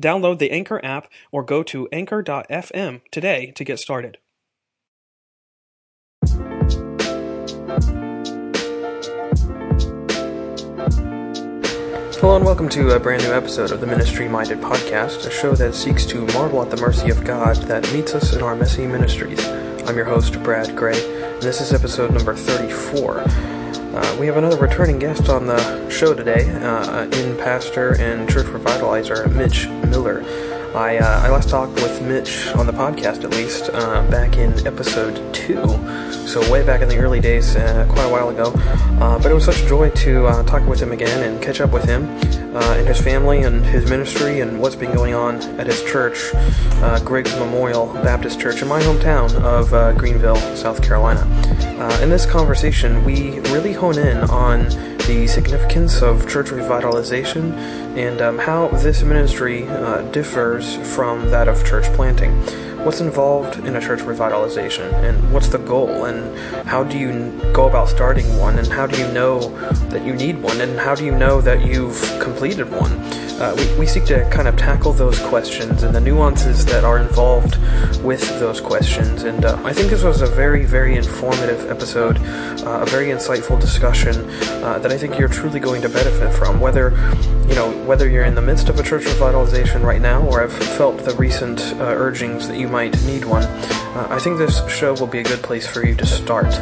Download the Anchor app or go to anchor.fm today to get started. Hello and welcome to a brand new episode of the Ministry Minded Podcast, a show that seeks to marvel at the mercy of God that meets us in our messy ministries. I'm your host, Brad Gray, and this is episode number 34. Uh, we have another returning guest on the show today, uh, in pastor and church revitalizer Mitch Miller. I, uh, I last talked with Mitch on the podcast, at least, uh, back in episode two, so way back in the early days, uh, quite a while ago. Uh, but it was such a joy to uh, talk with him again and catch up with him uh, and his family and his ministry and what's been going on at his church, Griggs Memorial Baptist Church, in my hometown of Greenville, South Carolina. in this conversation, we really hone in on the significance of church revitalization and um, how this ministry uh, differs from that of church planting. What's involved in a church revitalization, and what's the goal, and how do you go about starting one, and how do you know that you need one, and how do you know that you've completed one? Uh, we, we seek to kind of tackle those questions and the nuances that are involved with those questions. And uh, I think this was a very, very informative episode, uh, a very insightful discussion uh, that I think you're truly going to benefit from. Whether you know whether you're in the midst of a church revitalization right now, or have felt the recent uh, urgings that you might need one, uh, I think this show will be a good place for you to start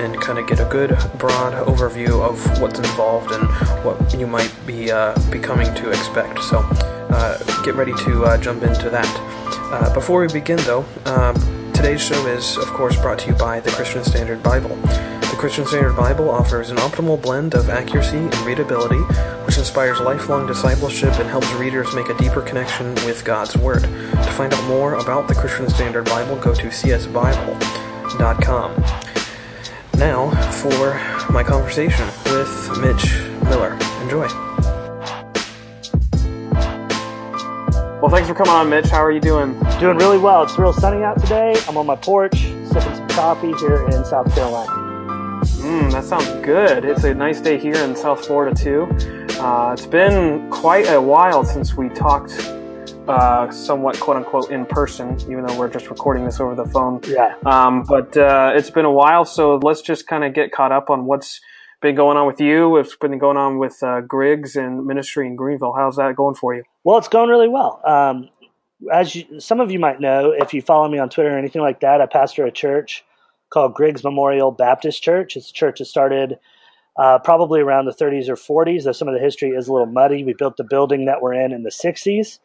and kind of get a good, broad overview of what's involved and what you might be be coming to expect expect. So uh, get ready to uh, jump into that. Uh, before we begin, though, um, today's show is, of course, brought to you by the Christian Standard Bible. The Christian Standard Bible offers an optimal blend of accuracy and readability, which inspires lifelong discipleship and helps readers make a deeper connection with God's Word. To find out more about the Christian Standard Bible, go to csbible.com. Now for my conversation with Mitch Miller. Enjoy. Well, thanks for coming on, Mitch. How are you doing? Doing really well. It's real sunny out today. I'm on my porch sipping some coffee here in South Carolina. Mmm, that sounds good. It's a nice day here in South Florida, too. Uh, it's been quite a while since we talked uh, somewhat quote unquote in person, even though we're just recording this over the phone. Yeah. Um, but uh, it's been a while, so let's just kind of get caught up on what's been going on with you? It's been going on with uh, Griggs and ministry in Greenville. How's that going for you? Well, it's going really well. Um, as you, some of you might know, if you follow me on Twitter or anything like that, I pastor a church called Griggs Memorial Baptist Church. It's a church that started uh, probably around the 30s or 40s. Though some of the history is a little muddy. We built the building that we're in in the 60s.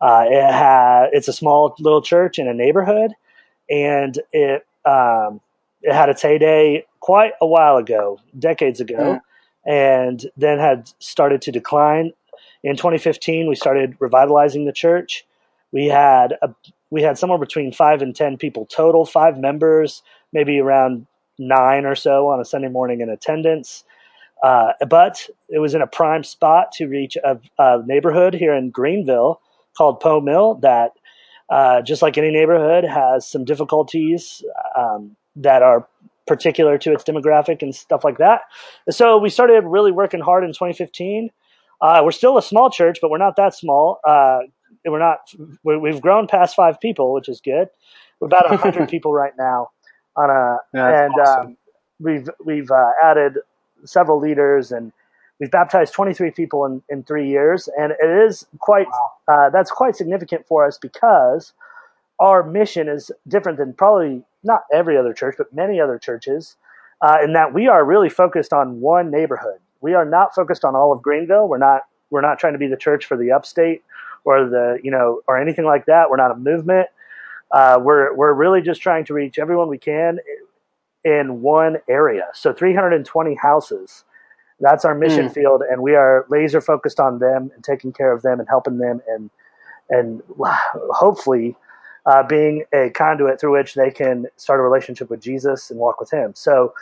Uh, it had it's a small little church in a neighborhood, and it um, it had its heyday quite a while ago, decades ago, yeah. and then had started to decline. In 2015, we started revitalizing the church. We had a, we had somewhere between five and ten people total, five members, maybe around nine or so on a Sunday morning in attendance. Uh, but it was in a prime spot to reach a, a neighborhood here in Greenville called Poe Mill that, uh, just like any neighborhood, has some difficulties. Um, that are particular to its demographic and stuff like that. So we started really working hard in 2015. Uh, we're still a small church, but we're not that small. Uh, we're not. we have grown past five people, which is good. We're about hundred people right now on a, yeah, and awesome. um, we've we've uh, added several leaders and we've baptized 23 people in, in three years, and it is quite wow. Uh, that's quite significant for us because our mission is different than probably not every other church, but many other churches, uh, in that we are really focused on one neighborhood. we are not focused on all of Greenville. We're not we're not trying to be the church for the upstate or the you know or anything like that. We're not a movement. Uh, we're we're really just trying to reach everyone we can in one area. So 320 houses. That's our mission mm. field, and we are laser focused on them and taking care of them and helping them and and hopefully uh, being a conduit through which they can start a relationship with Jesus and walk with Him. So,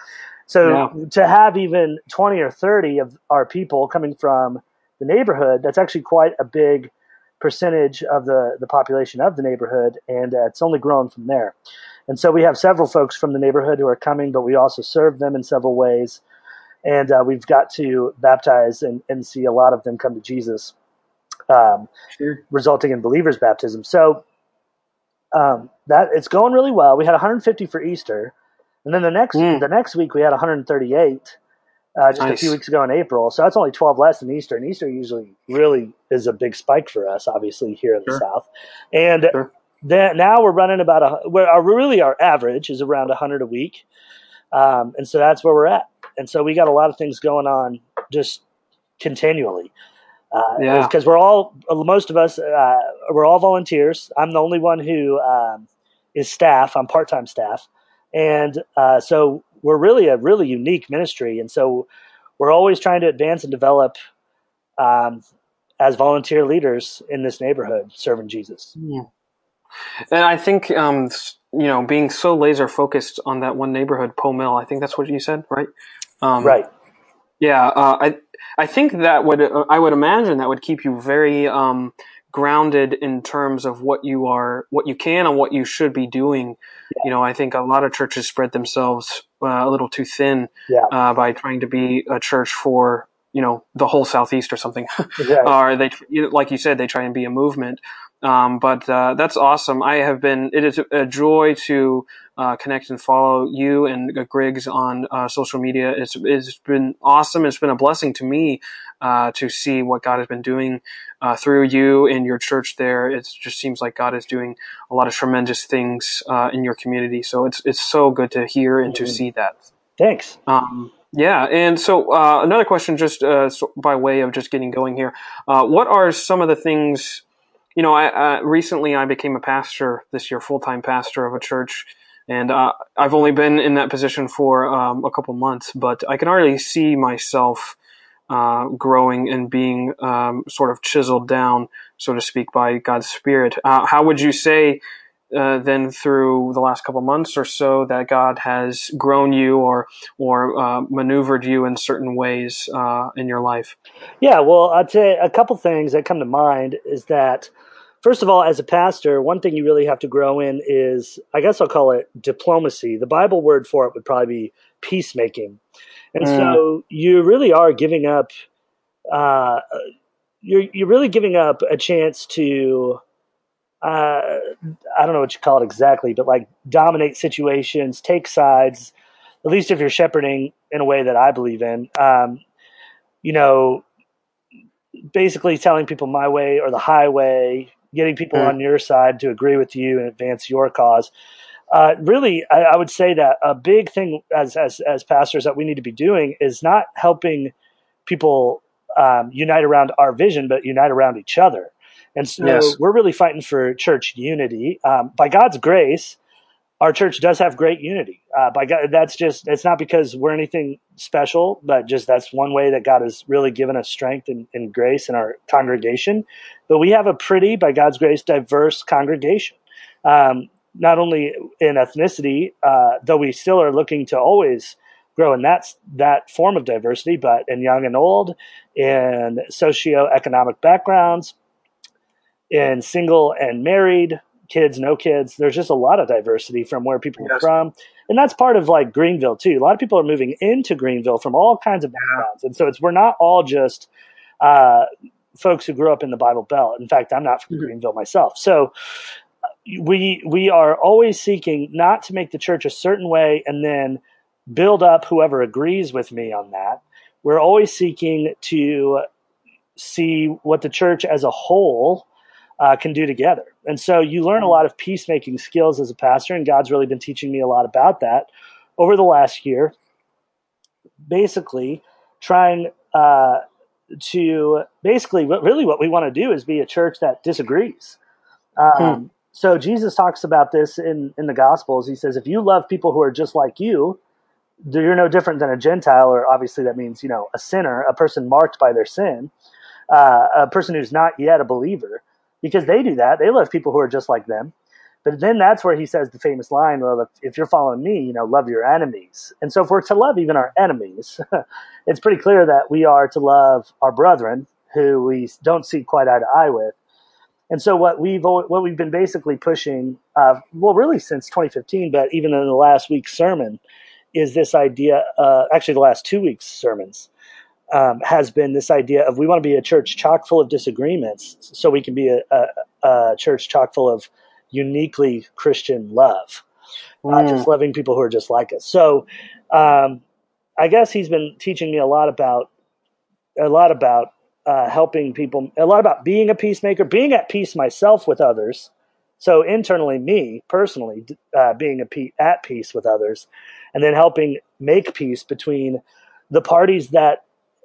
so yeah. to have even 20 or 30 of our people coming from the neighborhood, that's actually quite a big percentage of the, the population of the neighborhood, and uh, it's only grown from there. And so we have several folks from the neighborhood who are coming, but we also serve them in several ways. And uh, we've got to baptize and, and see a lot of them come to Jesus, um, sure. resulting in believers' baptism. So um, that it's going really well. We had 150 for Easter, and then the next mm. the next week we had 138 uh, just nice. a few weeks ago in April. So that's only 12 less than Easter. And Easter usually really is a big spike for us, obviously here in sure. the South. And sure. then now we're running about a where our really our average is around 100 a week, um, and so that's where we're at. And so we got a lot of things going on just continually. Uh, yeah. Because we're all, most of us, uh, we're all volunteers. I'm the only one who um, is staff. I'm part time staff. And uh, so we're really a really unique ministry. And so we're always trying to advance and develop um, as volunteer leaders in this neighborhood serving Jesus. Yeah. And I think, um, you know, being so laser focused on that one neighborhood, Poe Mill, I think that's what you said, right? Um, right. Yeah. Uh, I, I think that would, uh, I would imagine that would keep you very, um, grounded in terms of what you are, what you can and what you should be doing. Yeah. You know, I think a lot of churches spread themselves uh, a little too thin yeah. uh, by trying to be a church for you know the whole southeast or something. or they, like you said, they try and be a movement. Um, but uh, that's awesome. I have been. It is a joy to uh, connect and follow you and Griggs on uh, social media. It's it's been awesome. It's been a blessing to me uh, to see what God has been doing uh, through you and your church there. It just seems like God is doing a lot of tremendous things uh, in your community. So it's it's so good to hear and to mm-hmm. see that. Thanks. Um, yeah, and so uh, another question, just uh, by way of just getting going here, uh, what are some of the things? You know, I, recently I became a pastor this year, full time pastor of a church, and uh, I've only been in that position for um, a couple months, but I can already see myself uh, growing and being um, sort of chiseled down, so to speak, by God's Spirit. Uh, how would you say? Uh, then through the last couple months or so that God has grown you or or uh, maneuvered you in certain ways uh, in your life? Yeah, well, I'd say a couple things that come to mind is that first of all, as a pastor, one thing you really have to grow in is I guess I'll call it diplomacy. The Bible word for it would probably be peacemaking, and mm. so you really are giving up. Uh, you're you're really giving up a chance to uh, I don't know what you call it exactly, but like dominate situations, take sides. At least if you're shepherding in a way that I believe in, um, you know, basically telling people my way or the highway, getting people mm. on your side to agree with you and advance your cause. Uh, really, I, I, would say that a big thing as, as as pastors that we need to be doing is not helping people um, unite around our vision, but unite around each other. And so yes. we're really fighting for church unity. Um, by God's grace, our church does have great unity. Uh, by God, that's just it's not because we're anything special, but just that's one way that God has really given us strength and, and grace in our congregation. But we have a pretty, by God's grace, diverse congregation. Um, not only in ethnicity, uh, though we still are looking to always grow in that that form of diversity, but in young and old, in socioeconomic backgrounds, in single and married, kids, no kids. There's just a lot of diversity from where people yes. are from. And that's part of like Greenville too. A lot of people are moving into Greenville from all kinds of backgrounds. And so it's we're not all just uh, folks who grew up in the Bible Belt. In fact, I'm not from mm-hmm. Greenville myself. So uh, we we are always seeking not to make the church a certain way and then build up whoever agrees with me on that. We're always seeking to see what the church as a whole uh, can do together. And so you learn a lot of peacemaking skills as a pastor, and God's really been teaching me a lot about that over the last year. Basically, trying uh, to basically, what really what we want to do is be a church that disagrees. Um, hmm. So Jesus talks about this in in the Gospels. He says, if you love people who are just like you, you're no different than a Gentile, or obviously that means you know a sinner, a person marked by their sin, uh, a person who's not yet a believer, because they do that. They love people who are just like them. But then that's where he says the famous line, well, if, if, you're following me, you know, love your enemies. And so if we're to love even our enemies, it's pretty clear that we are to love our brethren who we don't see quite eye to eye with. And so what we've what we've been basically pushing, uh, well, really since 2015, but even in the last week's sermon, is this idea. Uh, actually, the last two weeks' sermons um, has been this idea of we want to be a church chock full of disagreements, so we can be a, a, a church chock full of uniquely Christian love, mm. not just loving people who are just like us. So, um, I guess he's been teaching me a lot about a lot about uh, helping people, a lot about being a peacemaker, being at peace myself with others. So internally, me personally, uh, being a pe- at peace with others, and then helping make peace between the parties that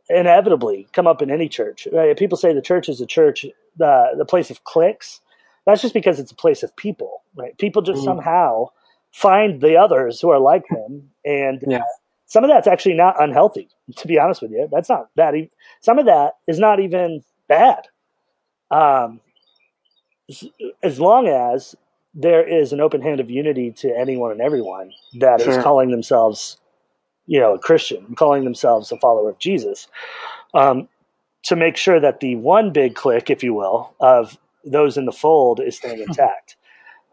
inevitably come up in any church. Right? People say the church is a church, uh, the place of cliques. That's just because it's a place of people, right? People just mm. somehow find the others who are like them, and yeah. some of that's actually not unhealthy. To be honest with you, that's not that. E- some of that is not even bad, um, as long as there is an open hand of unity to anyone and everyone that sure. is calling themselves, you know, a Christian, calling themselves a follower of Jesus. Um, to make sure that the one big clique, if you will, of those in the fold is staying intact.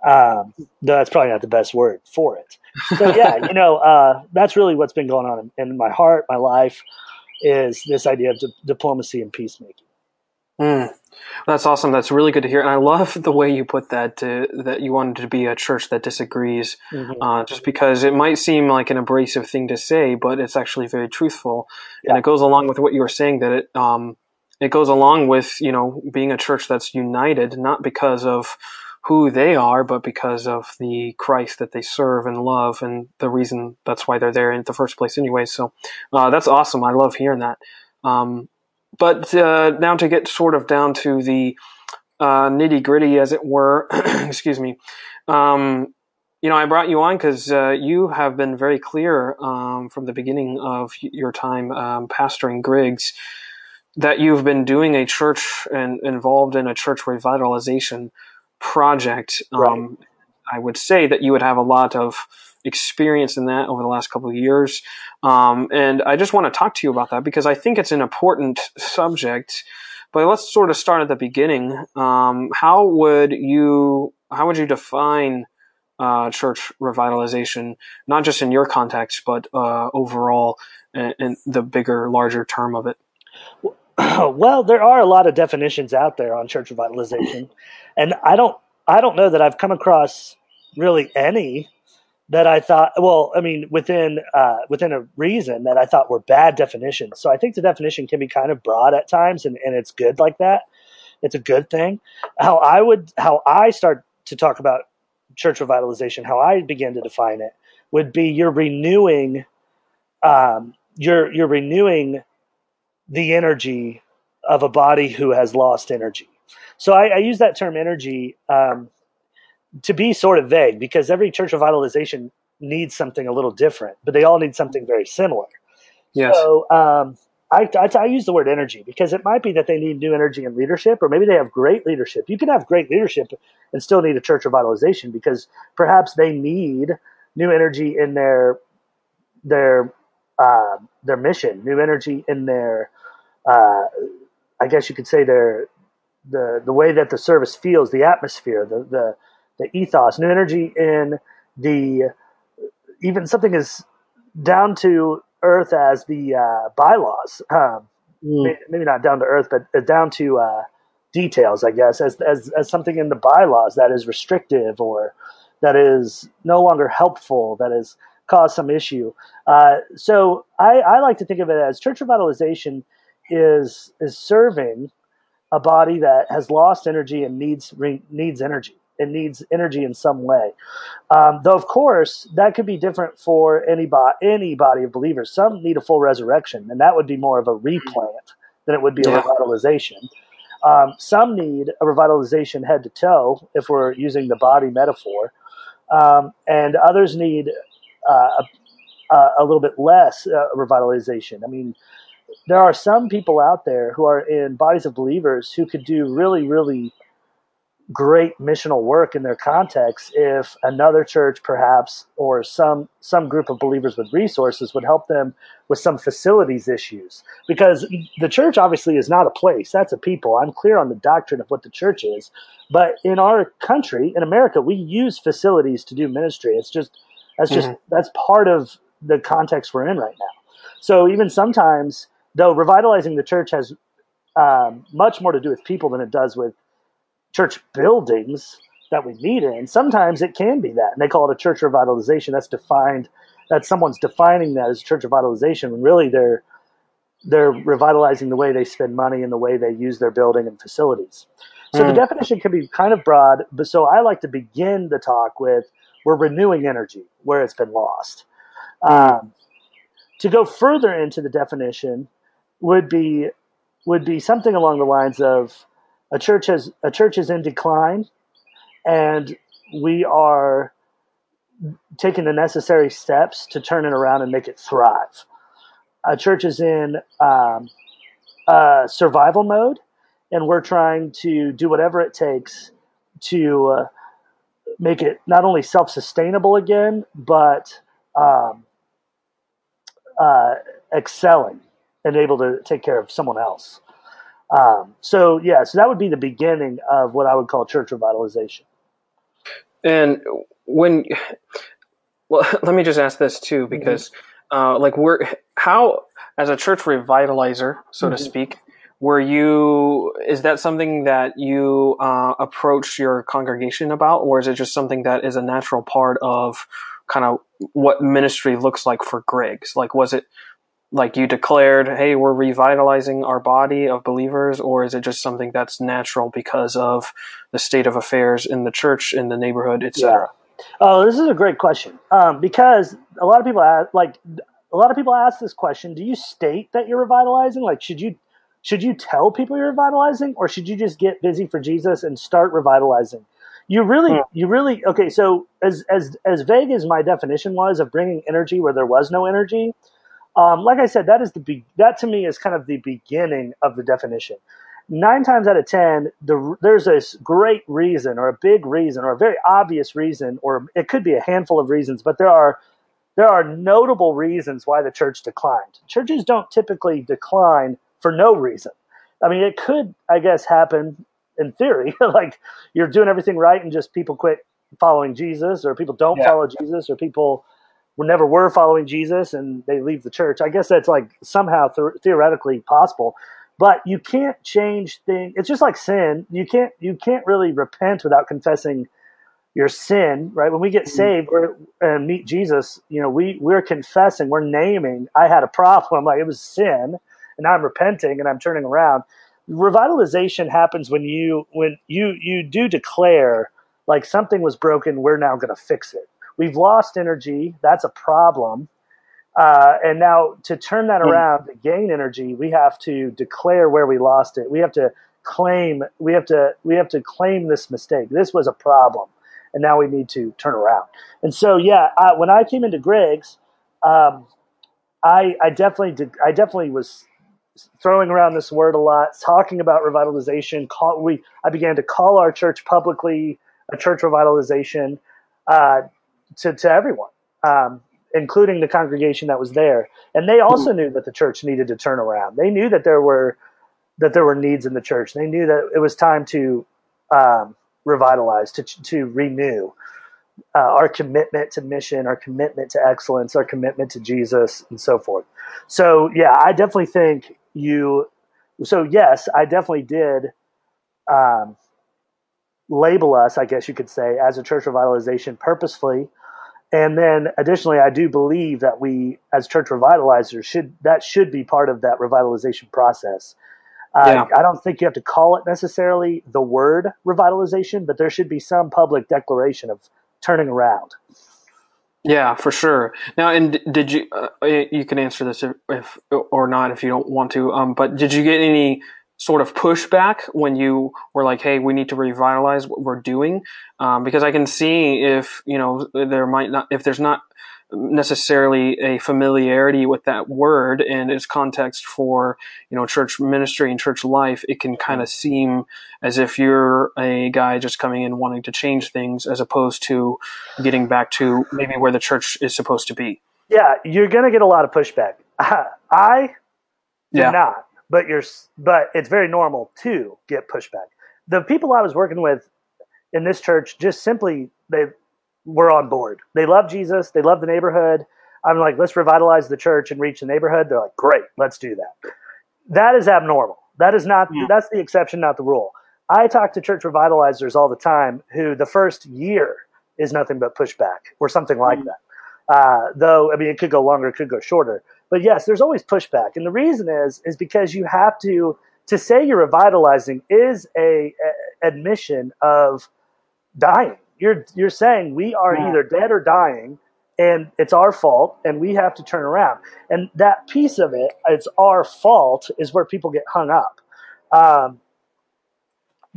Um, that's probably not the best word for it. So yeah, you know, uh, that's really what's been going on in, in, my heart, my life, is this idea of di- diplomacy and peacemaking. Mm. That's awesome. That's really good to hear, and I love the way you put that. To, that you wanted to be a church that disagrees, mm-hmm. uh, just because it might seem like an abrasive thing to say, but it's actually very truthful, yeah. and it goes along with what you were saying that it um, it goes along with you know being a church that's united not because of who they are but because of the christ that they serve and love and the reason that's why they're there in the first place anyway so uh, that's awesome i love hearing that um, but uh, now to get sort of down to the uh, nitty gritty as it were excuse me um, you know, I brought you on because uh, you have been very clear um, from the beginning of your time um, pastoring Griggs that you've been doing a church and involved in a church revitalization project. Right. Um, I would say that you would have a lot of experience in that over the last couple of years. Um, and I just want to talk to you about that because I think it's an important subject. But let's sort of start at the beginning. Um, how would you how would you define uh, church revitalization, not just in your context, but uh, overall in the bigger, larger term of it? well, there are a lot of definitions out there on church revitalization, and I don't I don't know that I've come across really any that I thought well, I mean within uh, within a reason that I thought were bad definitions. So I think the definition can be kind of broad at times, and, and it's good like that. It's a good thing. How I would how I start to talk about church revitalization, how I begin to define it, would be you're renewing um, you're you're renewing the energy of a body who has lost energy. So I, I use that term energy um, to be sort of vague because every church revitalization needs something a little different, but they all need something very similar. Yes. So um, I, I, I, use the word energy because it might be that they need new energy in leadership, or maybe they have great leadership. You can have great leadership and still need a church revitalization because perhaps they need new energy in their their uh, their mission, new energy in their, uh, I guess you could say their the the way that the service feels, the atmosphere, the the the ethos, new energy in the even something as down to earth as the uh, bylaws. Um, mm. Maybe not down to earth, but down to uh, details, I guess, as, as as something in the bylaws that is restrictive or that is no longer helpful, that has caused some issue. Uh, so I, I, like to think of it as church revitalization is is serving a body that has lost energy and needs re, needs energy. It needs energy in some way. Um, though, of course, that could be different for any, bo- any body of believers. Some need a full resurrection, and that would be more of a replant than it would be a Yeah. revitalization. Um, some need a revitalization head to toe, if we're using the body metaphor, um, and others need uh, a, a little bit less uh, revitalization. I mean, there are some people out there who are in bodies of believers who could do really, really great missional work in their context if another church perhaps or some some group of believers with resources would help them with some facilities issues. Because the church obviously is not a place. That's a people. I'm clear on the doctrine of what the church is. But in our country in america we use facilities to do ministry. It's just that's just that's part of the context we're in right now. So even sometimes though revitalizing the church has um, much more to do with people than it does with church buildings that we meet in. Sometimes it can be that, and they call it a church revitalization. That's defined. That someone's defining that as church revitalization when really they're they're revitalizing the way they spend money and the way they use their building and facilities. So the Mm. definition can be kind of broad, but so I like to begin the talk with we're renewing energy where it's been lost. Um, to go further into the definition would be would be something along the lines of a church has a church is in decline and we are taking the necessary steps to turn it around and make it thrive. A church is in um, survival mode, and we're trying to do whatever it takes to uh, make it not only self sustainable again, but um, uh, excelling and able to take care of someone else. Um, so, yeah, so that would be the beginning of what I would call church revitalization. And when, well, let me just ask this too, because, uh, like, we're how as a church revitalizer, so to Mhm. speak, were you? Is that something that you uh, approach your congregation about, or is it just something that is a natural part of kind of what ministry looks like for Griggs? Like, was it like you declared, "Hey, we're revitalizing our body of believers," or is it just something that's natural because of the state of affairs in the church, in the neighborhood, etc.? Oh, this is a great question um, because a lot of people ask, like a lot of people ask this question: Do you state that you're revitalizing? Like, should you should you tell people you're revitalizing, or should you just get busy for Jesus and start revitalizing? You really, Hmm. you really okay. So as as as vague as my definition was of bringing energy where there was no energy, um, like I said, that is the be- that to me is kind of the beginning of the definition. Nine times out of ten, the, there's a great reason, or a big reason, or a very obvious reason, or it could be a handful of reasons, but there are there are notable reasons why the church declined. Churches don't typically decline for no reason. I mean, it could, I guess, happen in theory, like you're doing everything right and just people quit following Jesus, or people don't Yeah. follow Jesus, or people never were following Jesus and they leave the church. I guess that's like somehow th- theoretically possible, but you can't change things. It's just like sin. You can't you can't really repent without confessing your sin, right? When we get mm-hmm. saved we're, and meet Jesus, you know, we we're confessing, we're naming. I had a problem, like it was sin, and now I'm repenting and I'm turning around. Revitalization happens when you when you you do declare like something was broken, we're now going to fix it. We've lost energy, that's a problem. Uh, and now to turn that Hmm. around, to gain energy, we have to declare where we lost it. We have to claim we have to we have to claim this mistake. This was a problem, and now we need to turn around. And so, yeah, I, when I came into Griggs, um, I I definitely did. I definitely was throwing around this word a lot, talking about revitalization. Call, we I began to call our church publicly a church revitalization uh, to to everyone. Um, including the congregation that was there. And they also knew that the church needed to turn around. They knew that there were that there were needs in the church. They knew that it was time to um, revitalize, to to renew uh, our commitment to mission, our commitment to excellence, our commitment to Jesus, and so forth. So yeah, I definitely think you. So yes, I definitely did. Um, label us, I guess you could say, as a church revitalization purposefully. And then additionally, I do believe that we, as church revitalizers, should that should be part of that revitalization process. Uh, Yeah. I don't think you have to call it necessarily the word revitalization, but there should be some public declaration of turning around. Yeah, for sure. Now, and did you? Uh, you can answer this if, if or not if you don't want to. Um, but did you get any sort of pushback when you were like, "Hey, we need to revitalize what we're doing"? Um, because I can see if you know there might not if there's not necessarily a familiarity with that word and its context for you know church ministry and church life it can kind of seem as if you're a guy just coming in wanting to change things as opposed to getting back to maybe where the church is supposed to be Yeah, you're going to get a lot of pushback. I did Yeah. not, but you're, but it's very normal to get pushback. The people I was working with in this church just simply they were on board. They love Jesus. They love the neighborhood. I'm like, let's revitalize the church and reach the neighborhood. They're like, great, let's do that. That is abnormal. That is not. Yeah. That's the exception, not the rule. I talk to church revitalizers all the time who the first year is nothing but pushback or something like Mm. that. Uh, though, I mean, it could go longer, it could go shorter. But yes, there's always pushback, and the reason is is because you have to to say you're revitalizing is a, a admission of dying. You're you're saying we are Yeah. either dead or dying, and it's our fault, and we have to turn around. And that piece of it, it's our fault, is where people get hung up. Um,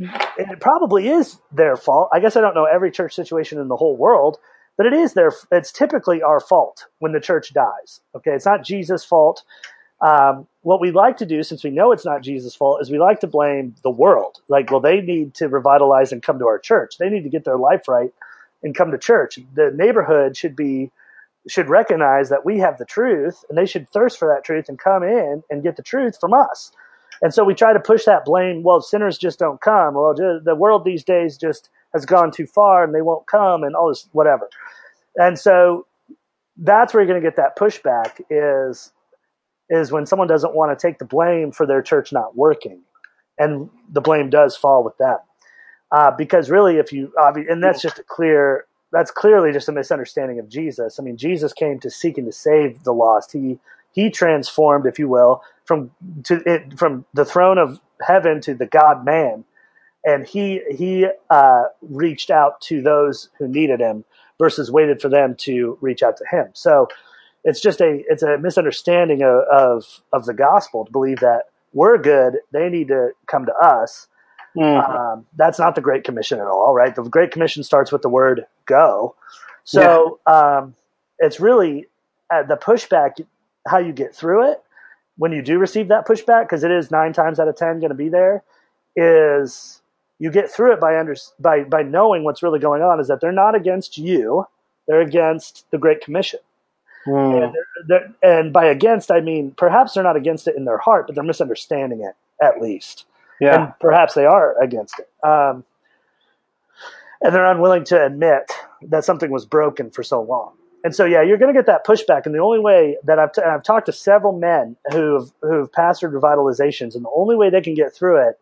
and it probably is their fault. I guess I don't know every church situation in the whole world, but it is their. It's typically our fault when the church dies. Okay, it's not Jesus' fault. Um, what we like to do, since we know it's not Jesus' fault, is we like to blame the world. Like, well, they need to revitalize and come to our church. They need to get their life right and come to church. The neighborhood should be should recognize that we have the truth, and they should thirst for that truth and come in and get the truth from us. And so we try to push that blame. Well, sinners just don't come. Well, the world these days just has gone too far, and they won't come, and all this whatever. And so that's where you're going to get that pushback is is when someone doesn't want to take the blame for their church not working, and the blame does fall with them. Uh, because really, if you and that's just a clear that's clearly just a misunderstanding of Jesus. I mean, Jesus came to seek and to save the lost. He he transformed, if you will, from to it, from the throne of heaven to the God Man, and he he uh, reached out to those who needed him versus waited for them to reach out to him. So it's just a it's a misunderstanding of of, of the gospel to believe that we're good, they need to come to us. Mm. Um, that's not the Great Commission at all, right? The Great Commission starts with the word "go." So um, it's really uh, the pushback, how you get through it when you do receive that pushback, because it is nine times out of ten going to be there. Is you get through it by under by by knowing what's really going on. Is that they're not against you; they're against the Great Commission. Mm. And, they're, they're, and by against, I mean perhaps they're not against it in their heart, but they're misunderstanding it at least yeah and perhaps they are against it. Um, and they're unwilling to admit that something was broken for so long. And so, yeah, you're going to get that pushback. And the only way that I've, t- I've talked to several men who've who've pastored revitalizations, and the only way they can get through it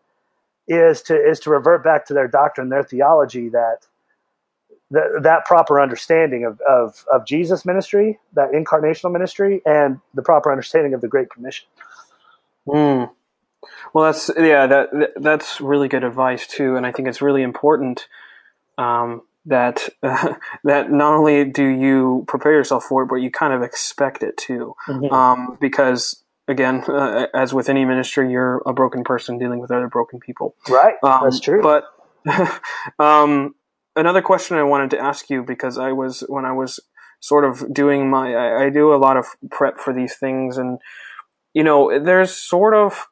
is to is to revert back to their doctrine, their theology, that that, that proper understanding of, of of Jesus' ministry, that incarnational ministry, and the proper understanding of the Great Commission. Mm. Well, that's yeah, that that- that's really good advice too, and I think it's really important um, that that not only do you prepare yourself for it, but you kind of expect it too, um, because again, uh, as with any ministry, you're a broken person dealing with other broken people. right, Um, that's true. But um, another question I wanted to ask you because I was when I was sort of doing my I, I do a lot of prep for these things, and you know, there's sort of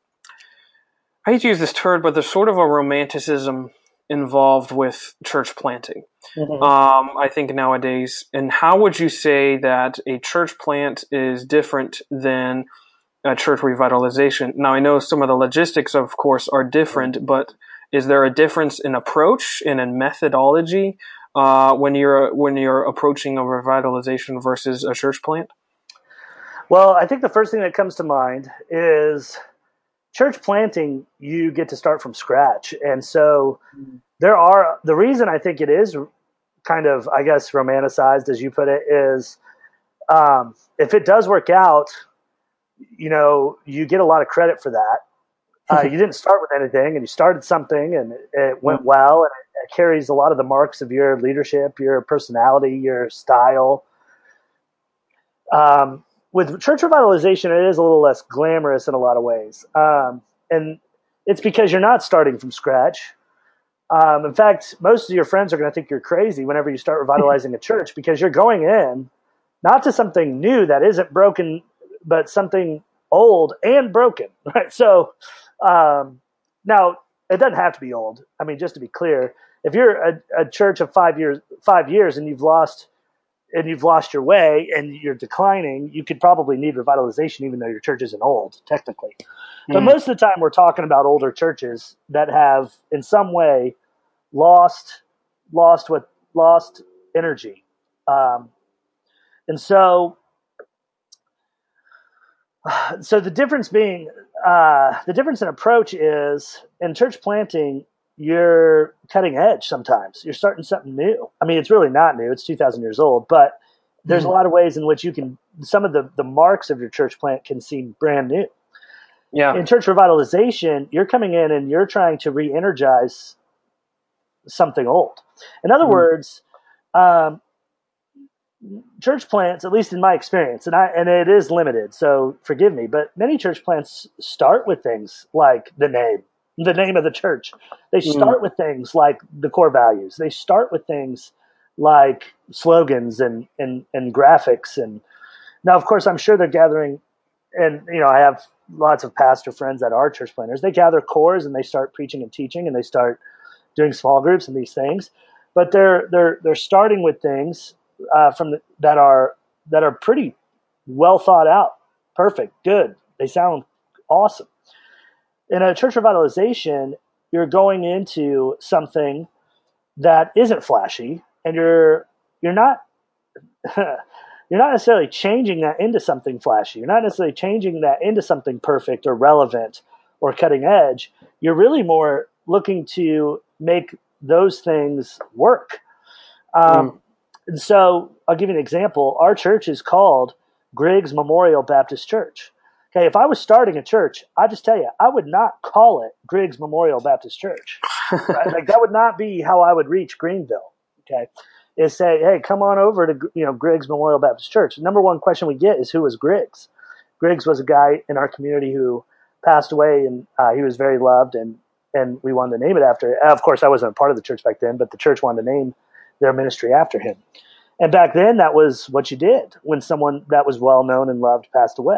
I hate to use this term, but there's sort of a romanticism involved with church planting. Mhm. Um, I think nowadays, and how would you say that a church plant is different than a church revitalization? Now, I know some of the logistics, of course, are different, but is there a difference in approach and in methodology uh, when you're when you're approaching a revitalization versus a church plant? Well, I think the first thing that comes to mind is church planting. You get to start from scratch, and so there are the reason I think it is kind of, I guess, romanticized, as you put it, is um, if it does work out, you know, you get a lot of credit for that. Uh, you didn't start with anything, and you started something, and it, it went well, and it, it, carries a lot of the marks of your leadership, your personality, your style. Um, with church revitalization, it is a little less glamorous in a lot of ways, um, and it's because you're not starting from scratch. Um, in fact, most of your friends are going to think you're crazy whenever you start revitalizing a church because you're going in not to something new that isn't broken, but something old and broken, right? So um, now it doesn't have to be old. I mean, just to be clear, if you're a, a church of five years, five years, and you've lost and you've lost your way and you're declining, you could probably need revitalization, even though your church isn't old technically. But mm. most of the time, we're talking about older churches that have, in some way, lost lost what lost energy, um, and so so the difference being uh, the difference in approach is in church planting you're cutting edge sometimes. You're starting something new. I mean it's really not new. It's 2000 years old but there's mm-hmm. a lot of ways in which you can some of the, the marks of your church plant can seem brand new. Yeah. In church revitalization you're coming in and you're trying to re-energize something old. In other mm-hmm. words um, church plants, at least in my experience, and I and it is limited, so forgive me, but many church plants start with things like the name, the name of the church. They hmm. start mm. with things like the core values. They start with things like slogans and and and graphics and now of course I'm sure they're gathering and you know I have lots of pastor friends that are church planters. They gather cores and they start preaching and teaching and they start doing small groups and these things. But they're they're they're starting with things uh, from the, that are that are pretty well thought out, perfect, good. They sound awesome. In a church revitalization, you're going into something that isn't flashy, and you're you're not you're not necessarily changing that into something flashy. You're not necessarily changing that into something perfect or relevant or cutting edge. You're really more looking to make those things work. Um, mm. And so I'll give you an example. Our church is called Griggs Memorial Baptist Church. Okay, if I was starting a church, I just tell you, I would not call it Griggs Memorial Baptist Church. Right? like that would not be how I would reach Greenville. Okay, is say, hey, come on over to you know Griggs Memorial Baptist Church. Number one question we get is who was Griggs? Griggs was a guy in our community who passed away, and uh, he was very loved, and and we wanted to name it after. Of course, I wasn't a part of the church back then, but the church wanted to name their ministry after him. And back then, that was what you did when someone that was well known and loved passed away,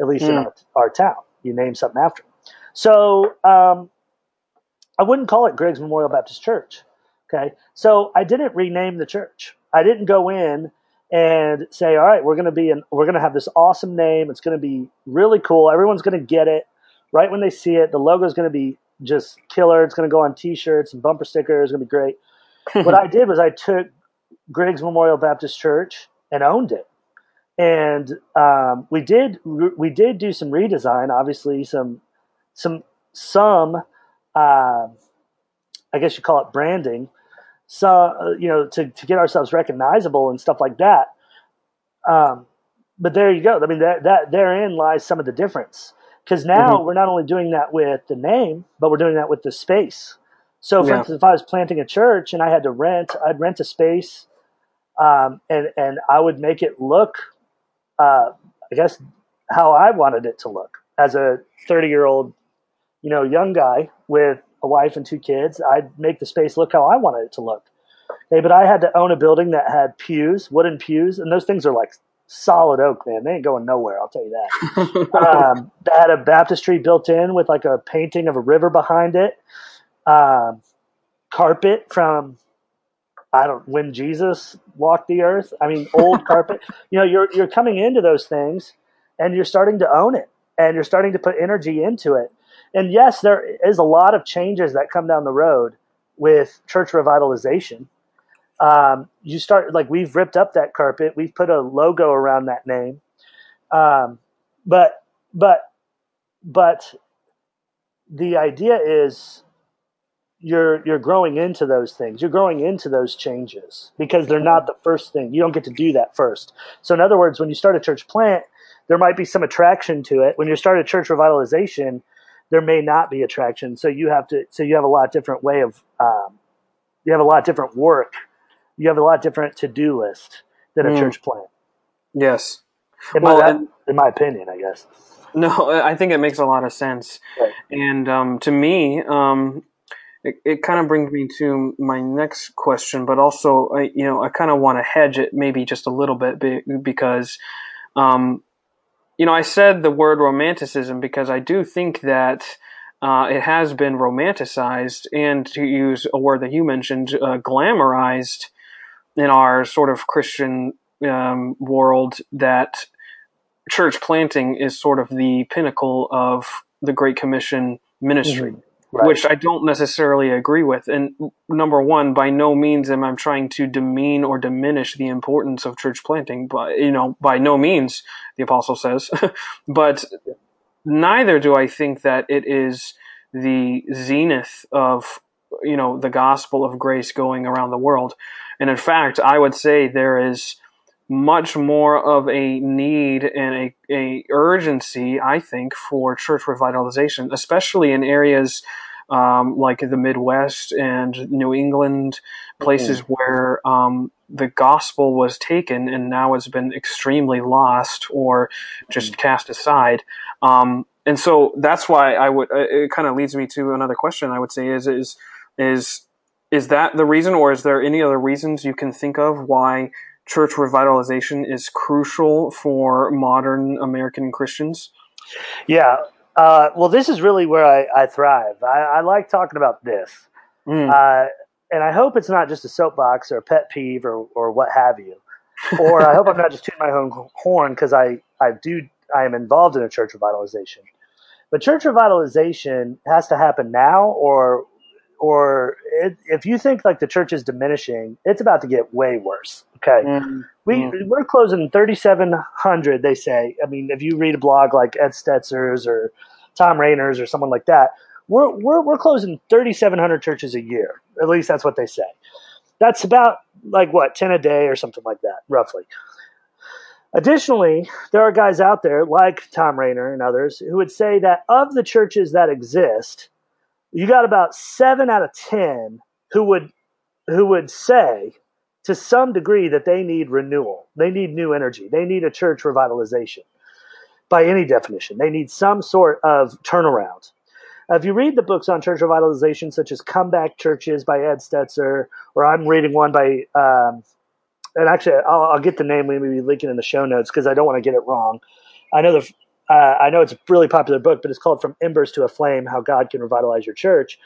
at least mm. in hmm. our, our, town. You name something after him. So um, I wouldn't call it Griggs Memorial Baptist Church. Okay. So I didn't rename the church. I didn't go in and say, all right, we're going to be in, we're going to have this awesome name. It's going to be really cool. Everyone's going to get it right when they see it. The logo is going to be just killer. It's going to go on t-shirts and bumper stickers. It's going to be great what I did was I took Griggs Memorial Baptist Church and owned it, and um, we did we did do some redesign. Obviously, some some some uh, I guess you call it branding. So uh, you know to to get ourselves recognizable and stuff like that. Um, but there you go. I mean that that therein lies some of the difference because now mm-hmm. we're not only doing that with the name, but we're doing that with the space. So, for yeah. instance, if I was planting a church and I had to rent, I'd rent a space, um, and and I would make it look, uh, I guess, how I wanted it to look as a thirty year old, you know, young guy with a wife and two kids. I'd make the space look how I wanted it to look. Okay, but I had to own a building that had pews, wooden pews, and those things are like solid oak, man. They ain't going nowhere. I'll tell you that. um, that had a baptistry built in with like a painting of a river behind it uh, carpet from I don't when Jesus walked the earth. I mean, old carpet. You know, you're you're coming into those things, and you're starting to own it, and you're starting to put energy into it. And yes, there is a lot of changes that come down the road with church revitalization. Um, you start like we've ripped up that carpet, we've put a logo around that name, um, but but but the idea is you're you're growing into those things. You're growing into those changes because they're not the first thing. You don't get to do that first. So in other words, when you start a church plant, there might be some attraction to it. When you start a church revitalization, there may not be attraction. So you have to. So you have a lot different way of. Um, you have a lot different work. You have a lot different to do list than a Mm. church plant. Yes. In, Well, my, and- in my opinion, I guess. No, I think it makes a lot of sense. Right. And um, to me, um, it, it kind of brings me to my next question, but also, I, you know, I kind of want to hedge it maybe just a little bit because, um, you know, I said the word romanticism because I do think that uh, it has been romanticized and, to use a word that you mentioned, uh, glamorized in our sort of Christian um, world that church planting is sort of the pinnacle of the Great Commission ministry, Right. which I don't necessarily agree with. And number one, by no means am I trying to demean or diminish the importance of church planting. But you know, by no means, the apostle says. but neither do I think that it is the zenith of you know the gospel of grace going around the world. And in fact, I would say there is much more of a need and a, a urgency, I think, for church revitalization, especially in areas um, like the Midwest and New England, places where um, the gospel was taken and now has been extremely lost or just cast aside. Um, and so that's why I would. uh, It kind of leads me to another question. I would say is is is is that the reason, or is there any other reasons you can think of why church revitalization is crucial for modern American Christians? Yeah. Uh, well, this is really where I, I thrive. I, I like talking about this. Mm, Uh, and I hope it's not just a soapbox or a pet peeve or, or what have you. Or I hope I'm not just tooting my own horn because I, I do I am involved in a church revitalization. But church revitalization has to happen now, or or it, if you think like the church is diminishing, it's about to get way worse. Okay, mm, we Mm. we're closing 3,700. They say. I mean, if you read a blog like Ed Stetzer's or Thom Rainer's or someone like that, we're we're we're closing 3,700 churches a year. At least that's what they say. That's about like what 10 a day or something like that, roughly. Additionally, there are guys out there like Thom Rainer and others who would say that of the churches that exist, you got about seven out of ten who would who would say to some degree that they need renewal. They need new energy. They need a church revitalization. By any definition, they need some sort of turnaround. If you read the books on church revitalization, such as Comeback Churches by Ed Stetzer, or I'm reading one by, um, and actually I'll, I'll get the name. We may be linking in the show notes because I don't want to get it wrong. I know the, uh, I know it's a really popular book, but it's called From Embers to a Flame: How God Can Revitalize Your Church.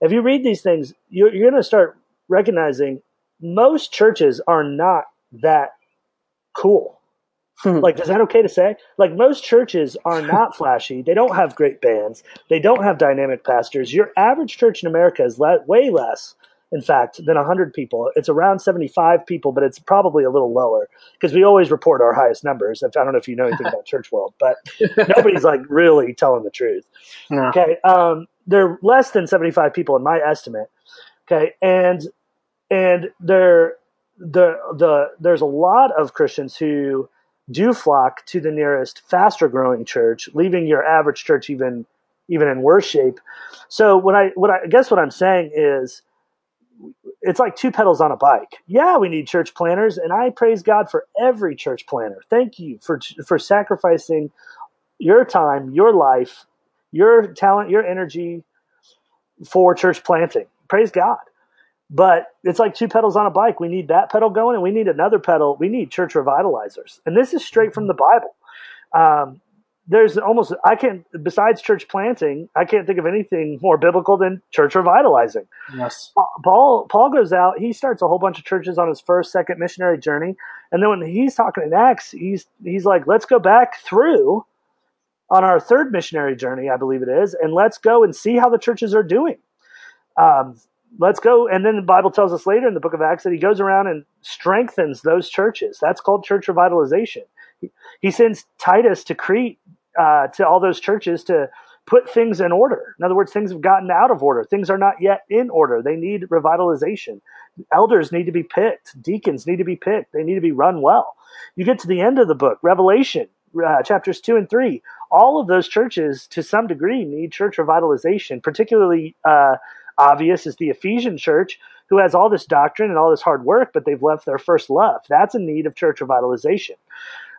If you read these things, you're, you're going to start recognizing most churches are not that cool. like, is that okay to say? Like, most churches are not flashy. They don't have great bands. They don't have dynamic pastors. Your average church in America is le- way less, in fact, than 100 people. It's around 75 people, but it's probably a little lower because we always report our highest numbers. If, I don't know if you know anything about church world, but nobody's like really telling the truth. no. Okay, um, they're less than seventy-five people in my estimate. Okay, and and there the the there's a lot of Christians who do flock to the nearest faster growing church, leaving your average church even even in worse shape. So what I what I, I guess what I'm saying is it's like two pedals on a bike. Yeah, we need church planners, and I praise God for every church planner. Thank you for for sacrificing your time, your life, your talent, your energy for church planting. Praise God. But it's like two pedals on a bike. We need that pedal going, and we need another pedal. We need church revitalizers, and this is straight from the Bible. Um, there's almost I can't besides church planting, I can't think of anything more biblical than church revitalizing. Yes. Paul Paul goes out. He starts a whole bunch of churches on his first, second missionary journey, and then when he's talking in Acts, he's he's like, let's go back through on our third missionary journey, I believe it is, and let's go and see how the churches are doing. Um, let's go, and then the Bible tells us later in the book of Acts that he goes around and strengthens those churches. That's called church revitalization. He, he sends Titus to Crete uh, to all those churches to put things in order. In other words, things have gotten out of order. Things are not yet in order. They need revitalization. Elders need to be picked. Deacons need to be picked. They need to be run well. You get to the end of the book, Revelation. uh, chapters two and three. All of those churches, to some degree, need church revitalization. Particularly uh, obvious is the Ephesian church, who has all this doctrine and all this hard work, but they've left their first love. That's in need of church revitalization.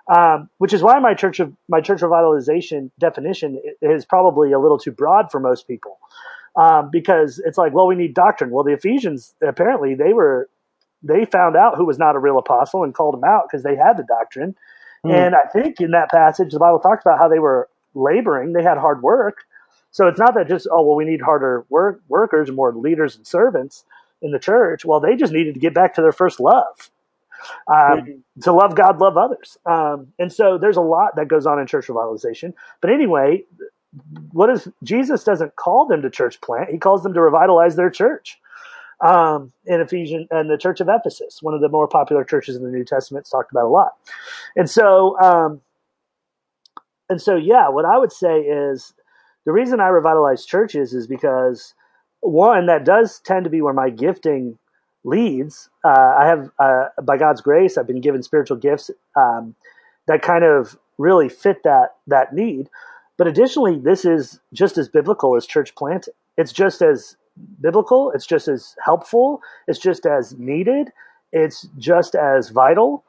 Um, which is why my church of my church revitalization definition is probably a little too broad for most people, um, because it's like, well, we need doctrine. Well, the Ephesians apparently they were they found out who was not a real apostle and called him out because they had the doctrine. Mm. And I think in that passage, the Bible talks about how they were laboring; they had hard work. So it's not that just oh well, we need harder work workers and more leaders and servants in the church. Well, they just needed to get back to their first love um, mm-hmm. to love God, love others. Um, and so there's a lot that goes on in church revitalization. But anyway, what is Jesus doesn't call them to church plant; he calls them to revitalize their church. Um, in Ephesians and the Church of Ephesus, one of the more popular churches in the New Testament, it's talked about a lot. And so, um, and so, yeah, what I would say is the reason I revitalize churches is because one that does tend to be where my gifting leads. Uh, I have, uh, by God's grace, I've been given spiritual gifts um, that kind of really fit that that need. But additionally, this is just as biblical as church planting. It's just as biblical. It's just as helpful. It's just as needed. It's just as vital,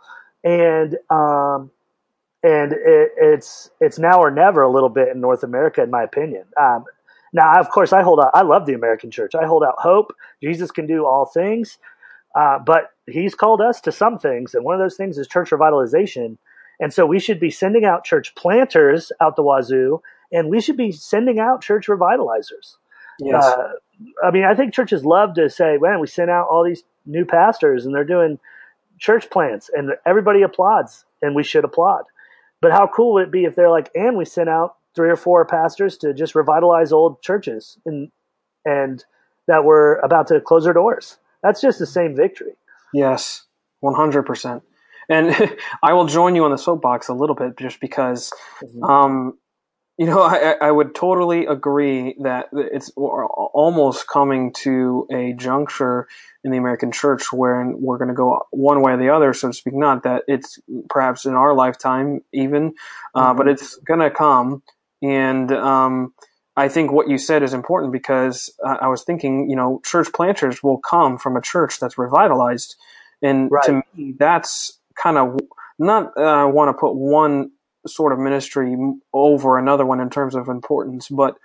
and um, and it, it's it's now or never a little bit in North America, in my opinion. Um, now, of course, I hold out. I love the American church. I hold out hope. Jesus can do all things, uh, but He's called us to some things, and one of those things is church revitalization. And so we should be sending out church planters out the wazoo, and we should be sending out church revitalizers. Yes. Uh, I mean, I think churches love to say, "Man, we sent out all these new pastors, and they're doing church plants, and everybody applauds, and we should applaud." But how cool would it be if they're like, "And we sent out three or four pastors to just revitalize old churches and and that were about to close their doors. That's just the same victory. Yes, one hundred percent. And I will join you on the soapbox a little bit, just because, mm-hmm. um, you know, I, I would totally agree that it's almost coming to a juncture in the American church where we're going to go one way or the other, so to speak. Not that it's perhaps in our lifetime even, uh, mm-hmm. but it's going to come and um, I think what you said is important because uh, I was thinking, you know, church planters will come from a church that's revitalized. And right. to me, that's kind of not uh, want to put one sort of ministry over another one in terms of importance, but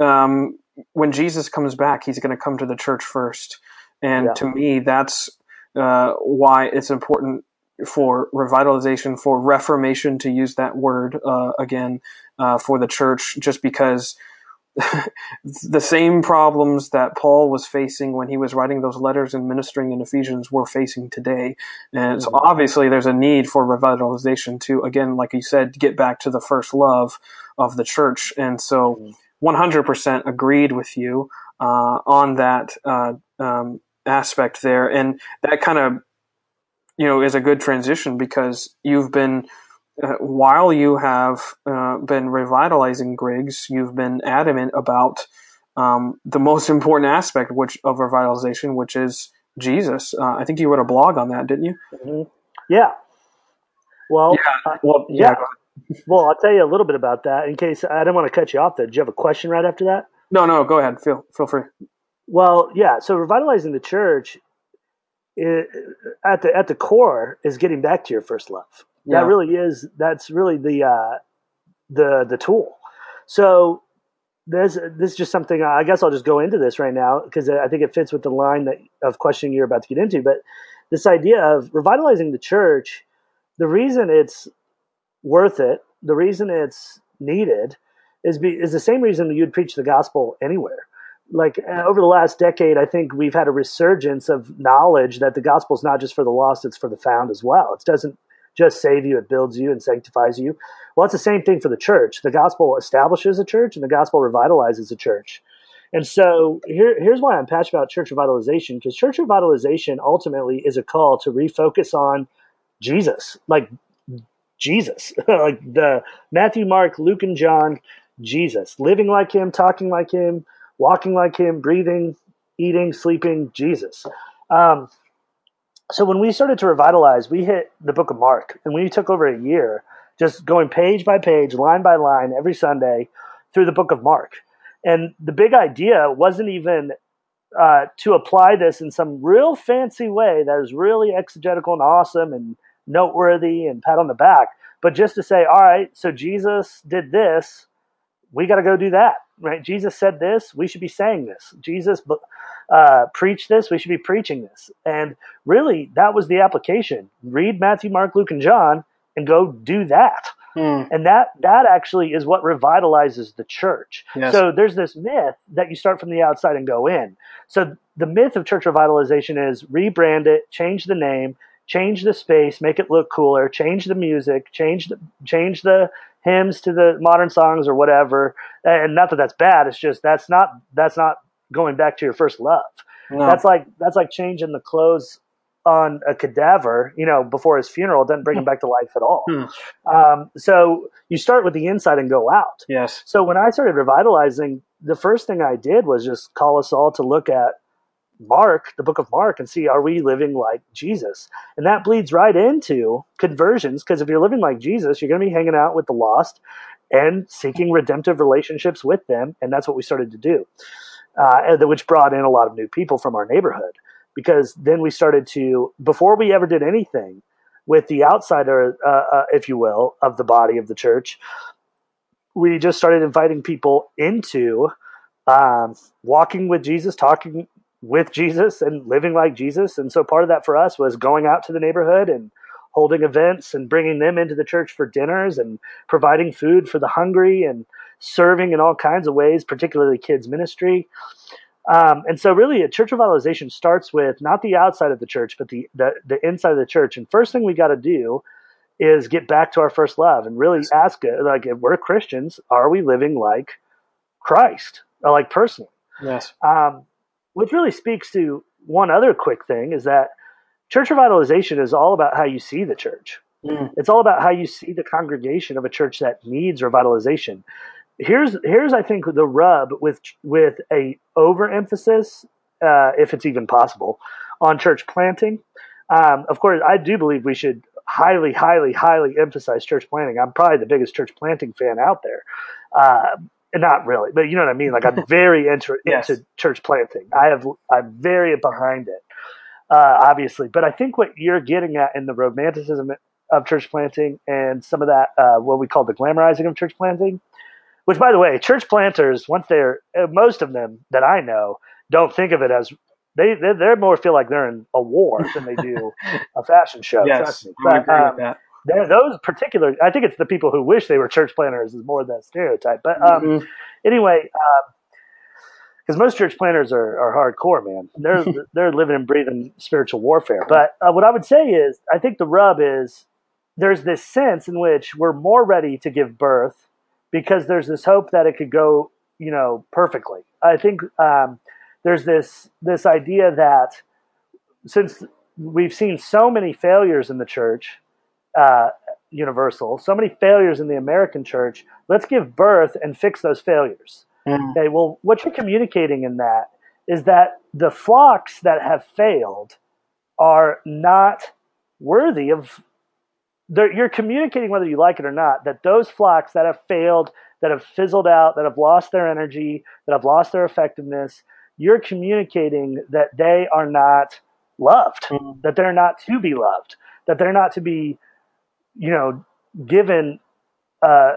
um, when Jesus comes back, he's going to come to the church first. And yeah. to me, that's uh, why it's important for revitalization, for reformation, to use that word uh, again, uh, for the church, just because the same problems that Paul was facing when he was writing those letters and ministering in Ephesians we're facing today. And so mm-hmm. obviously there's a need for revitalization to, again, like you said, get back to the first love of the church. And so 100% mm-hmm. agreed with you uh, on that uh, um, aspect there. And that kind of, you know, is a good transition because you've been uh, while you have uh, been revitalizing Griggs, you've been adamant about um, the most important aspect which of revitalization, which is Jesus. Uh, I think you wrote a blog on that, didn't you? Mm-hmm. Yeah. Well, yeah. Uh, well, yeah. yeah. well, I'll tell you a little bit about that in case I didn't want to cut you off. There, do you have a question right after that? No, no. Go ahead. Feel feel free. Well, yeah. So revitalizing the church, it, at the at the core, is getting back to your first love yeah. that really is that's really the uh, the the tool. So there's this is just something I guess I'll just go into this right now because I think it fits with the line that of questioning you're about to get into. But this idea of revitalizing the church, the reason it's worth it, the reason it's needed, is be, is the same reason you'd preach the gospel anywhere. Like uh, over the last decade, I think we've had a resurgence of knowledge that the gospel is not just for the lost; it's for the found as well. It doesn't just save you, it builds you and sanctifies you. Well, it's the same thing for the church. The gospel establishes a church and the gospel revitalizes a church. And so here, here's why I'm passionate about church revitalization, because church revitalization ultimately is a call to refocus on Jesus, like Jesus, like the Matthew, Mark, Luke, and John, Jesus, living like him, talking like him, walking like him, breathing, eating, sleeping, Jesus. Um, so when we started to revitalize, we hit the book of Mark, and we took over a year just going page by page, line by line, every Sunday through the book of Mark. And the big idea wasn't even uh, to apply this in some real fancy way that is really exegetical and awesome and noteworthy and pat on the back, but just to say, all right, so Jesus did this, we got to go do that, right? Jesus said this, we should be saying this. Jesus uh, preached this, we should be preaching this. And really, that was the application. Read Matthew, Mark, Luke, and John, and go do that. Hmm. And that that actually is what revitalizes the church. Yes. So there's this myth that you start from the outside and go in. So the myth of church revitalization is rebrand it, change the name, change the space, make it look cooler, change the music, change the change the hymns to the modern songs or whatever. And not that that's bad. It's just that's not that's not going back to your first love. No. That's like that's like changing the clothes on a cadaver, you know, before his funeral. It doesn't bring him back to life at all. Hmm. Um, so you start with the inside and go out. Yes. So when I started revitalizing, the first thing I did was just call us all to look at Mark, the book of Mark, and see are we living like Jesus? And that bleeds right into conversions because if you're living like Jesus, you're going to be hanging out with the lost and seeking redemptive relationships with them. And that's what we started to do, uh, which brought in a lot of new people from our neighborhood because then we started to, before we ever did anything with the outsider, uh, uh, if you will, of the body of the church, we just started inviting people into um, walking with Jesus, talking with Jesus and living like Jesus. And so part of that for us was going out to the neighborhood and holding events and bringing them into the church for dinners and providing food for the hungry and serving in all kinds of ways, particularly kids ministry. Um, and so really a church revitalization starts with not the outside of the church, but the, the, the inside of the church. And first thing we got to do is get back to our first love and really ask it, like, if we're Christians, are we living like Christ, like personally? Yes. Um, which really speaks to one other quick thing is that church revitalization is all about how you see the church. Mm. It's all about how you see the congregation of a church that needs revitalization. Here's here's I think the rub with with a overemphasis, uh, if it's even possible, on church planting. Um, of course, I do believe we should highly, highly, highly emphasize church planting. I'm probably the biggest church planting fan out there. Uh, not really, but you know what I mean. Like I'm very into yes. into church planting. I have I'm very behind it, uh, obviously. But I think what you're getting at in the romanticism of church planting and some of that uh, what we call the glamorizing of church planting, which by the way, church planters once they're uh, most of them that I know don't think of it as they they they're more feel like they're in a war than they do a fashion show. Yes, me. But, um, those particular, I think it's the people who wish they were church planters is more that stereotype. But um, mm-hmm. anyway, because um, most church planters are, are hardcore, man. They're they're living and breathing spiritual warfare. But uh, what I would say is, I think the rub is there's this sense in which we're more ready to give birth because there's this hope that it could go, you know, perfectly. I think um, there's this this idea that since we've seen so many failures in the church uh, universal, so many failures in the American church. Let's give birth and fix those failures. Mm. Okay, well, what you're communicating in that is that the flocks that have failed are not worthy of. You're communicating whether you like it or not that those flocks that have failed, that have fizzled out, that have lost their energy, that have lost their effectiveness, you're communicating that they are not loved, mm. that they're not to be loved, that they're not to be you know, given uh,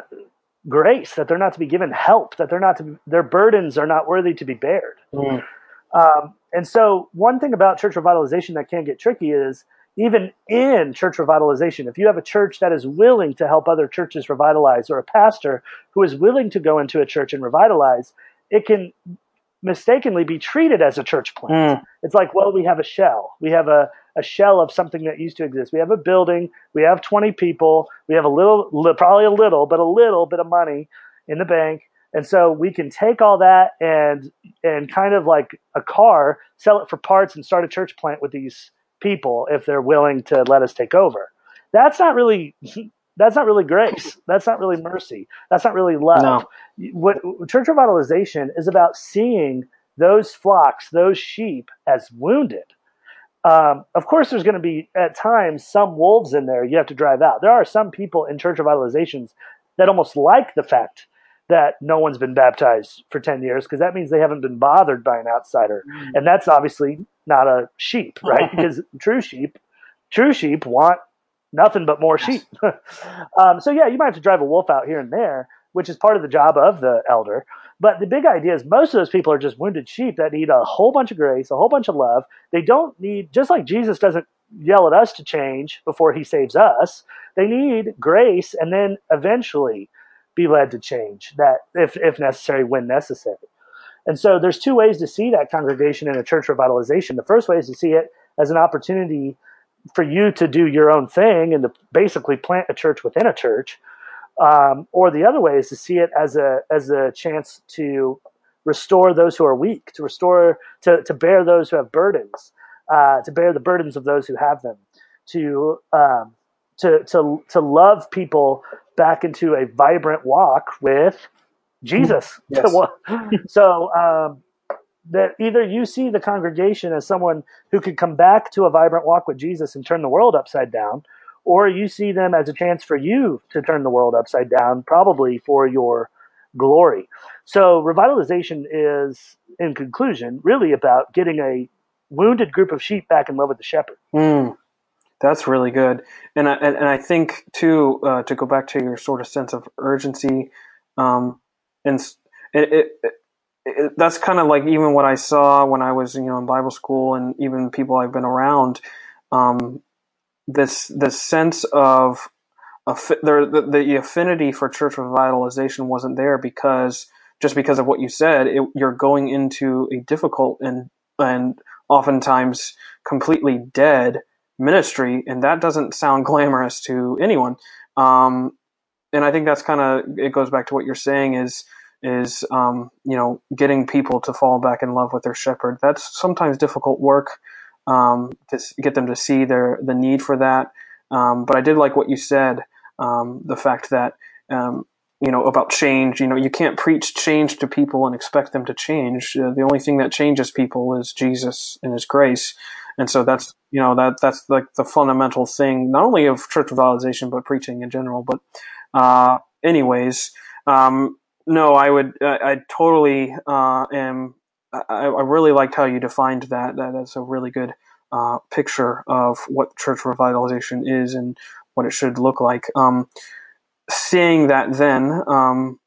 grace, that they're not to be given help, that they're not to be, their burdens are not worthy to be bared. Mm. Um, and so, one thing about church revitalization that can get tricky is even in church revitalization, if you have a church that is willing to help other churches revitalize, or a pastor who is willing to go into a church and revitalize, it can mistakenly be treated as a church plant. Mm. It's like, well, we have a shell. We have a, a shell of something that used to exist. We have a building. We have 20 people. We have a little, probably a little, but a little bit of money in the bank. And so we can take all that and and kind of like a car, sell it for parts and start a church plant with these people if they're willing to let us take over. That's not really that's not really grace. That's not really mercy. That's not really love. No. What church revitalization is about seeing those flocks, those sheep as wounded Um, of course, there's going to be at times some wolves in there you have to drive out. There are some people in church revitalizations that almost like the fact that no one's been baptized for 10 years because that means they haven't been bothered by an outsider. Mm. And that's obviously not a sheep, right? because true sheep, true sheep want nothing but more sheep. um, so yeah, you might have to drive a wolf out here and there, which is part of the job of the elder. But the big idea is most of those people are just wounded sheep that need a whole bunch of grace, a whole bunch of love. They don't need, just like Jesus doesn't yell at us to change before he saves us, they need grace and then eventually be led to change that if, if necessary, when necessary. And so there's two ways to see that congregation in a church revitalization. The first way is to see it as an opportunity for you to do your own thing and to basically plant a church within a church. Um, or the other way is to see it as a as a chance to restore those who are weak, to restore to to bear those who have burdens, uh, to bear the burdens of those who have them, to um, to to to love people back into a vibrant walk with Jesus. Yes. so um, that either you see the congregation as someone who could come back to a vibrant walk with Jesus and turn the world upside down, or you see them as a chance for you to turn the world upside down, probably for your glory. So, revitalization is, in conclusion, really about getting a wounded group of sheep back in love with the shepherd. Mm, that's really good, and I, and, and I think too uh, to go back to your sort of sense of urgency, um, and it, it, it, that's kind of like even what I saw when I was you know in Bible school, and even people I've been around. Um, this this sense of the, the affinity for church revitalization wasn't there because just because of what you said, it, you're going into a difficult and and oftentimes completely dead ministry, and that doesn't sound glamorous to anyone. Um, and I think that's kind of it goes back to what you're saying is is um, you know getting people to fall back in love with their shepherd. That's sometimes difficult work um, to get them to see their the need for that. Um, but I did like what you said, um, the fact that um, you know about change. You know, you can't preach change to people and expect them to change. Uh, the only thing that changes people is Jesus and His grace. And so that's you know that that's like the fundamental thing, not only of church revitalization but preaching in general. But uh, anyways, um, no, I would I, I totally uh, am I, I, really liked how you defined that. That that's a really good uh, picture of what church revitalization is and what it should look like. Um, seeing that, then, um,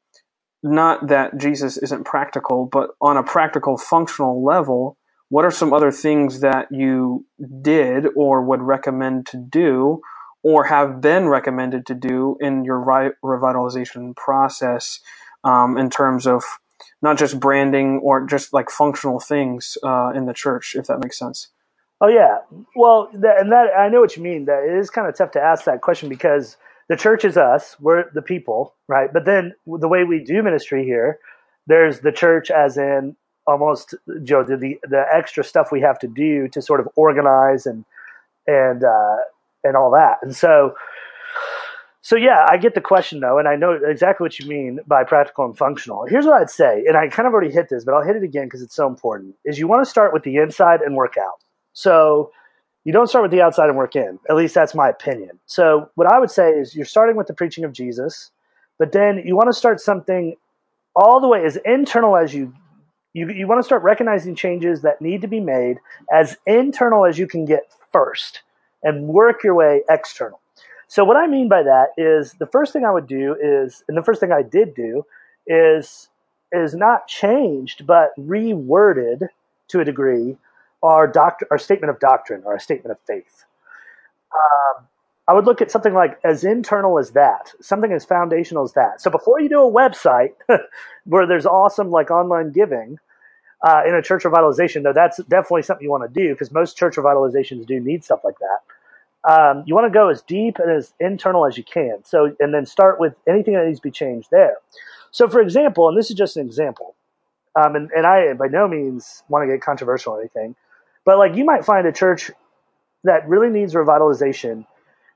not that Jesus isn't practical, but on a practical, functional level, what are some other things that you did or would recommend to do or have been recommended to do in your revitalization process um, in terms of not just branding or just like functional things uh, in the church, if that makes sense. Oh yeah, well, that, and that I know what you mean. That it is kind of tough to ask that question because the church is us, we're the people, right? But then the way we do ministry here, there's the church as in almost Joe the the, the extra stuff we have to do to sort of organize and and uh, and all that, and so so yeah, I get the question though, and I know exactly what you mean by practical and functional. Here's what I'd say, and I kind of already hit this, but I'll hit it again because it's so important. Is you want to start with the inside and work out. So you don't start with the outside and work in. At least that's my opinion. So what I would say is you're starting with the preaching of Jesus, but then you want to start something all the way as internal as you you, you want to start recognizing changes that need to be made as internal as you can get first and work your way external. So what I mean by that is the first thing I would do is, and the first thing I did do is, is not changed, but reworded to a degree our doctor, our statement of doctrine or a statement of faith. Um, I would look at something like as internal as that, something as foundational as that. So before you do a website where there's awesome like online giving uh, in a church revitalization, though that's definitely something you want to do because most church revitalizations do need stuff like that um, you want to go as deep and as internal as you can. So, and then start with anything that needs to be changed there. So, for example, and this is just an example, um, and, and I by no means want to get controversial or anything, but like you might find a church that really needs revitalization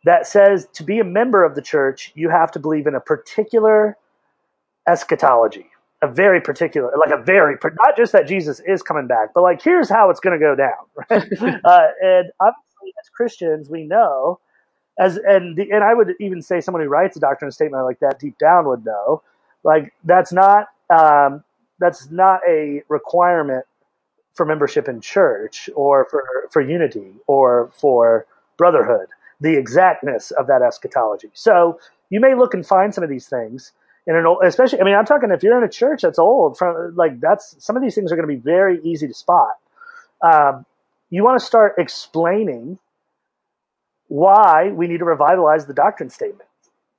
that says to be a member of the church, you have to believe in a particular eschatology. a very particular, like a very, not just that Jesus is coming back, but like here's how it's going to go down. Right? uh, and obviously, as Christians, we know, as and the, and I would even say someone who writes a doctrine statement like that deep down would know, like that's not um, that's not a requirement for membership in church or for for unity or for brotherhood. The exactness of that eschatology. So you may look and find some of these things in an old, especially. I mean, I'm talking if you're in a church that's old, from like that's some of these things are going to be very easy to spot. Um, you want to start explaining why we need to revitalize the doctrine statement.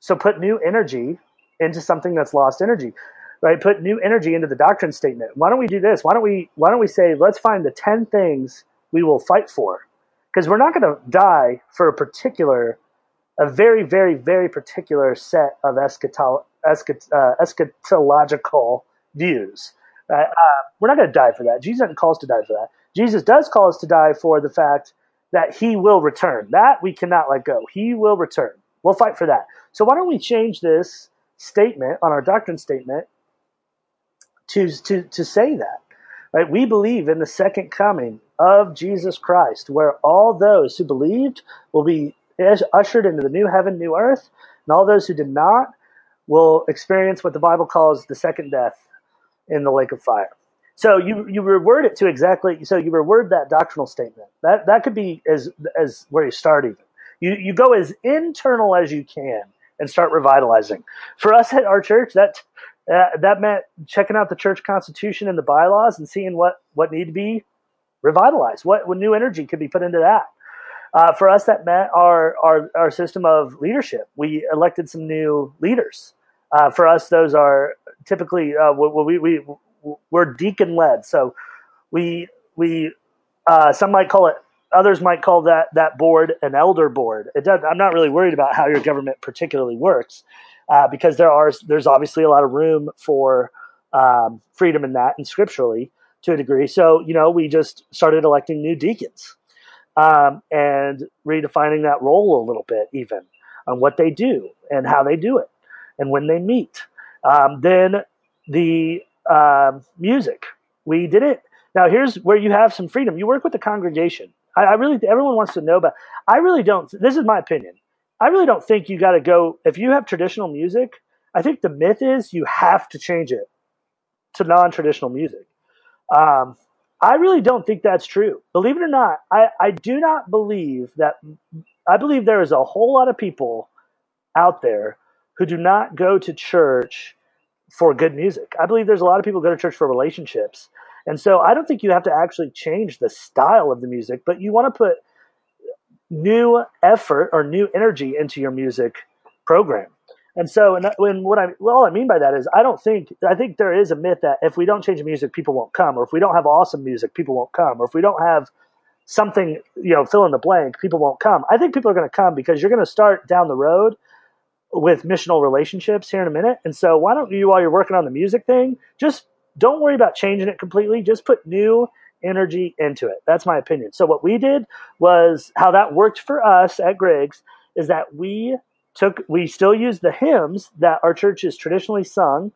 So put new energy into something that's lost energy, right? Put new energy into the doctrine statement. Why don't we do this? Why don't we why don't we say let's find the 10 things we will fight for? Because we're not going to die for a particular a very very very particular set of eschat- uh, eschatological views. Uh, we're not going to die for that. Jesus doesn't call us to die for that. Jesus does call us to die for the fact that he will return. That we cannot let go. He will return. We'll fight for that. So why don't we change this statement on our doctrine statement to to to say that? Right? We believe in the second coming of Jesus Christ, where all those who believed will be ushered into the new heaven, new earth, and all those who did not will experience what the Bible calls the second death in the lake of fire. So you you reword it to exactly so you reword that doctrinal statement. That that could be as as where you start even. You you go as internal as you can and start revitalizing. For us at our church, that uh, that meant checking out the church constitution and the bylaws and seeing what what need to be revitalized. What what new energy could be put into that. Uh, for us, that meant our, our our system of leadership. We elected some new leaders. Uh, for us, those are typically uh, we, we we're deacon led. So we we uh, some might call it others might call that that board an elder board. It does, I'm not really worried about how your government particularly works uh, because there are there's obviously a lot of room for um, freedom in that and scripturally to a degree. So you know we just started electing new deacons um, and redefining that role a little bit even on what they do and how they do it and when they meet. Um, then the um, music. We did it. Now here's where you have some freedom. You work with the congregation. I, I really everyone wants to know about. I really don't. This is my opinion. I really don't think you got to go if you have traditional music. I think the myth is you have to change it to non-traditional music. Um, I really don't think that's true. Believe it or not, I, I do not believe that. I believe there is a whole lot of people out there who do not go to church for good music. I believe there's a lot of people go to church for relationships. And so I don't think you have to actually change the style of the music, but you want to put new effort or new energy into your music program. And so, and uh, when what I well, I mean by that is, I don't think I think there is a myth that if we don't change the music, people won't come, or if we don't have awesome music, people won't come, or if we don't have something, you know, fill in the blank, people won't come. I think people are going to come because you're going to start down the road with missional relationships here in a minute. And so why don't you, while you're working on the music thing, just don't worry about changing it completely. Just put new energy into it. That's my opinion. So what we did was how that worked for us at Griggs is that we took we still use the hymns that our church is traditionally sung,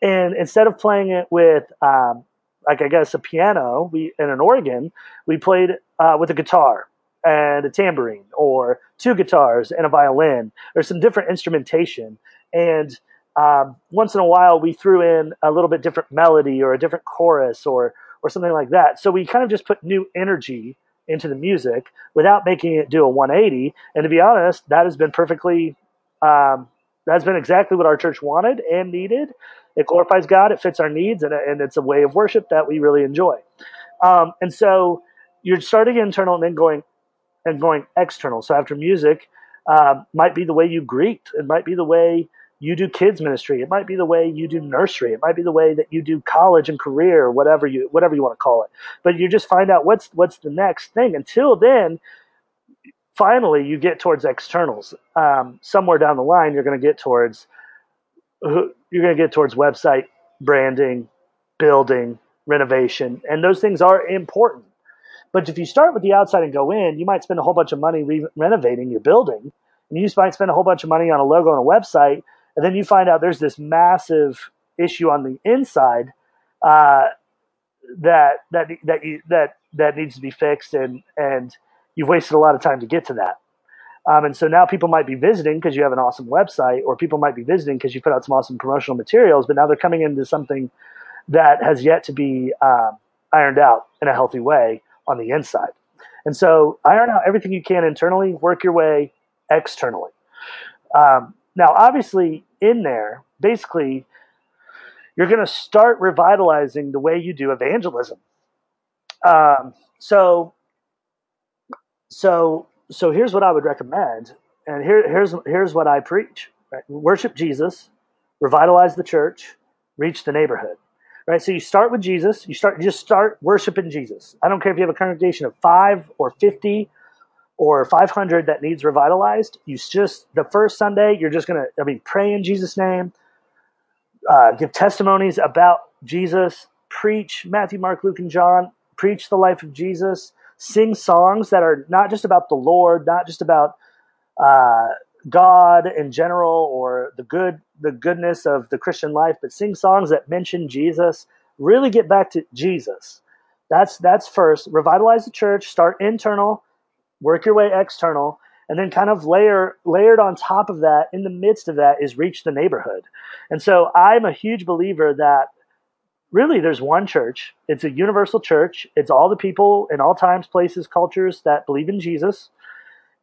and instead of playing it with um, like I guess a piano, we and an organ, we played uh, with a guitar and a tambourine or two guitars and a violin or some different instrumentation. And um, once in a while, we threw in a little bit different melody or a different chorus or or something like that. So we kind of just put new energy into the music without making it do a 180. And to be honest, that has been perfectly. Um, that's been exactly what our church wanted and needed. It glorifies God. It fits our needs, and, and it's a way of worship that we really enjoy. Um, and so you're starting internal and then going and going external. So after music, uh, might be the way you greet. It might be the way you do kids ministry. It might be the way you do nursery. It might be the way that you do college and career, whatever you whatever you want to call it. But you just find out what's what's the next thing. Until then, finally you get towards externals. Um, somewhere down the line, you're going to get towards you're going to get towards website branding, building, renovation, and those things are important. But if you start with the outside and go in, you might spend a whole bunch of money re- renovating your building, and you might spend a whole bunch of money on a logo and a website, and then you find out there's this massive issue on the inside uh, that that that you that that needs to be fixed, and and you've wasted a lot of time to get to that. Um, and so now people might be visiting because you have an awesome website, or people might be visiting because you put out some awesome promotional materials. But now they're coming into something that has yet to be um, ironed out in a healthy way on the inside. And so iron out everything you can internally, work your way externally. Um, now, obviously, in there, basically, you're going to start revitalizing the way you do evangelism. Um, so, so, so here's what I would recommend, and here, here's here's what I preach: right? worship Jesus, revitalize the church, reach the neighborhood. Right. So you start with Jesus. You start. Just start worshiping Jesus. I don't care if you have a congregation of five or fifty or 500 that needs revitalized, you just, the first Sunday, you're just to, I mean, pray in Jesus' name, uh, give testimonies about Jesus, preach Matthew, Mark, Luke, and John, preach the life of Jesus, sing songs that are not just about the Lord, not just about uh, God in general or the good, the goodness of the Christian life, but sing songs that mention Jesus. Really get back to Jesus. That's that's first. Revitalize the church. Start internal work your way external, and then kind of layer layered on top of that, in the midst of that, is reach the neighborhood. And so I'm a huge believer that really there's one church. It's a universal church. It's all the people in all times, places, cultures that believe in Jesus.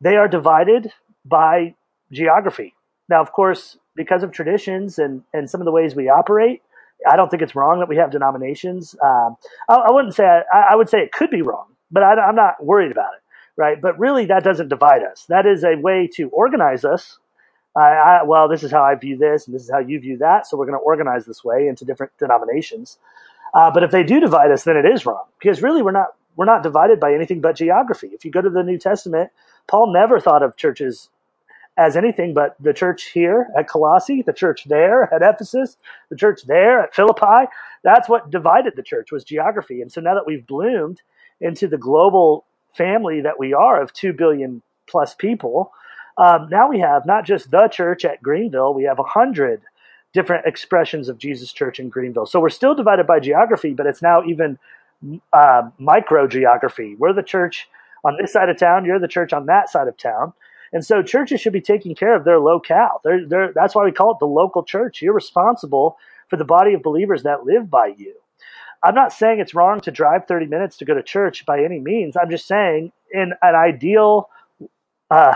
They are divided by geography. Now, of course, because of traditions and, and some of the ways we operate, I don't think it's wrong that we have denominations. Um, I, I, wouldn't say I, I, would say it could be wrong, but I, I'm not worried about it right? But really, that doesn't divide us. That is a way to organize us. I, well, this is how I view this, and this is how you view that. So we're going to organize this way into different denominations. Uh, but if they do divide us, then it is wrong because really we're not we're not divided by anything but geography. If you go to the New Testament, Paul never thought of churches as anything but the church here at Colossae, the church there at Ephesus, the church there at Philippi. That's what divided the church was geography. And so now that we've bloomed into the global family that we are of 2 billion plus people, um, now we have not just the church at Greenville, we have 100 different expressions of Jesus Church in Greenville. So we're still divided by geography, but it's now even uh, micro geography. We're the church on this side of town, you're the church on that side of town. And so churches should be taking care of their locale. They're, they're, that's why we call it the local church. You're responsible for the body of believers that live by you. I'm not saying it's wrong to drive 30 minutes to go to church by any means. I'm just saying, in an ideal, uh,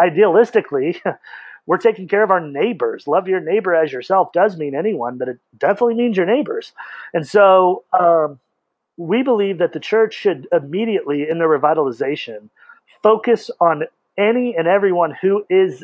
idealistically, we're taking care of our neighbors. Love your neighbor as yourself does mean anyone, but it definitely means your neighbors. And so um, we believe that the church should immediately, in the revitalization, focus on any and everyone who is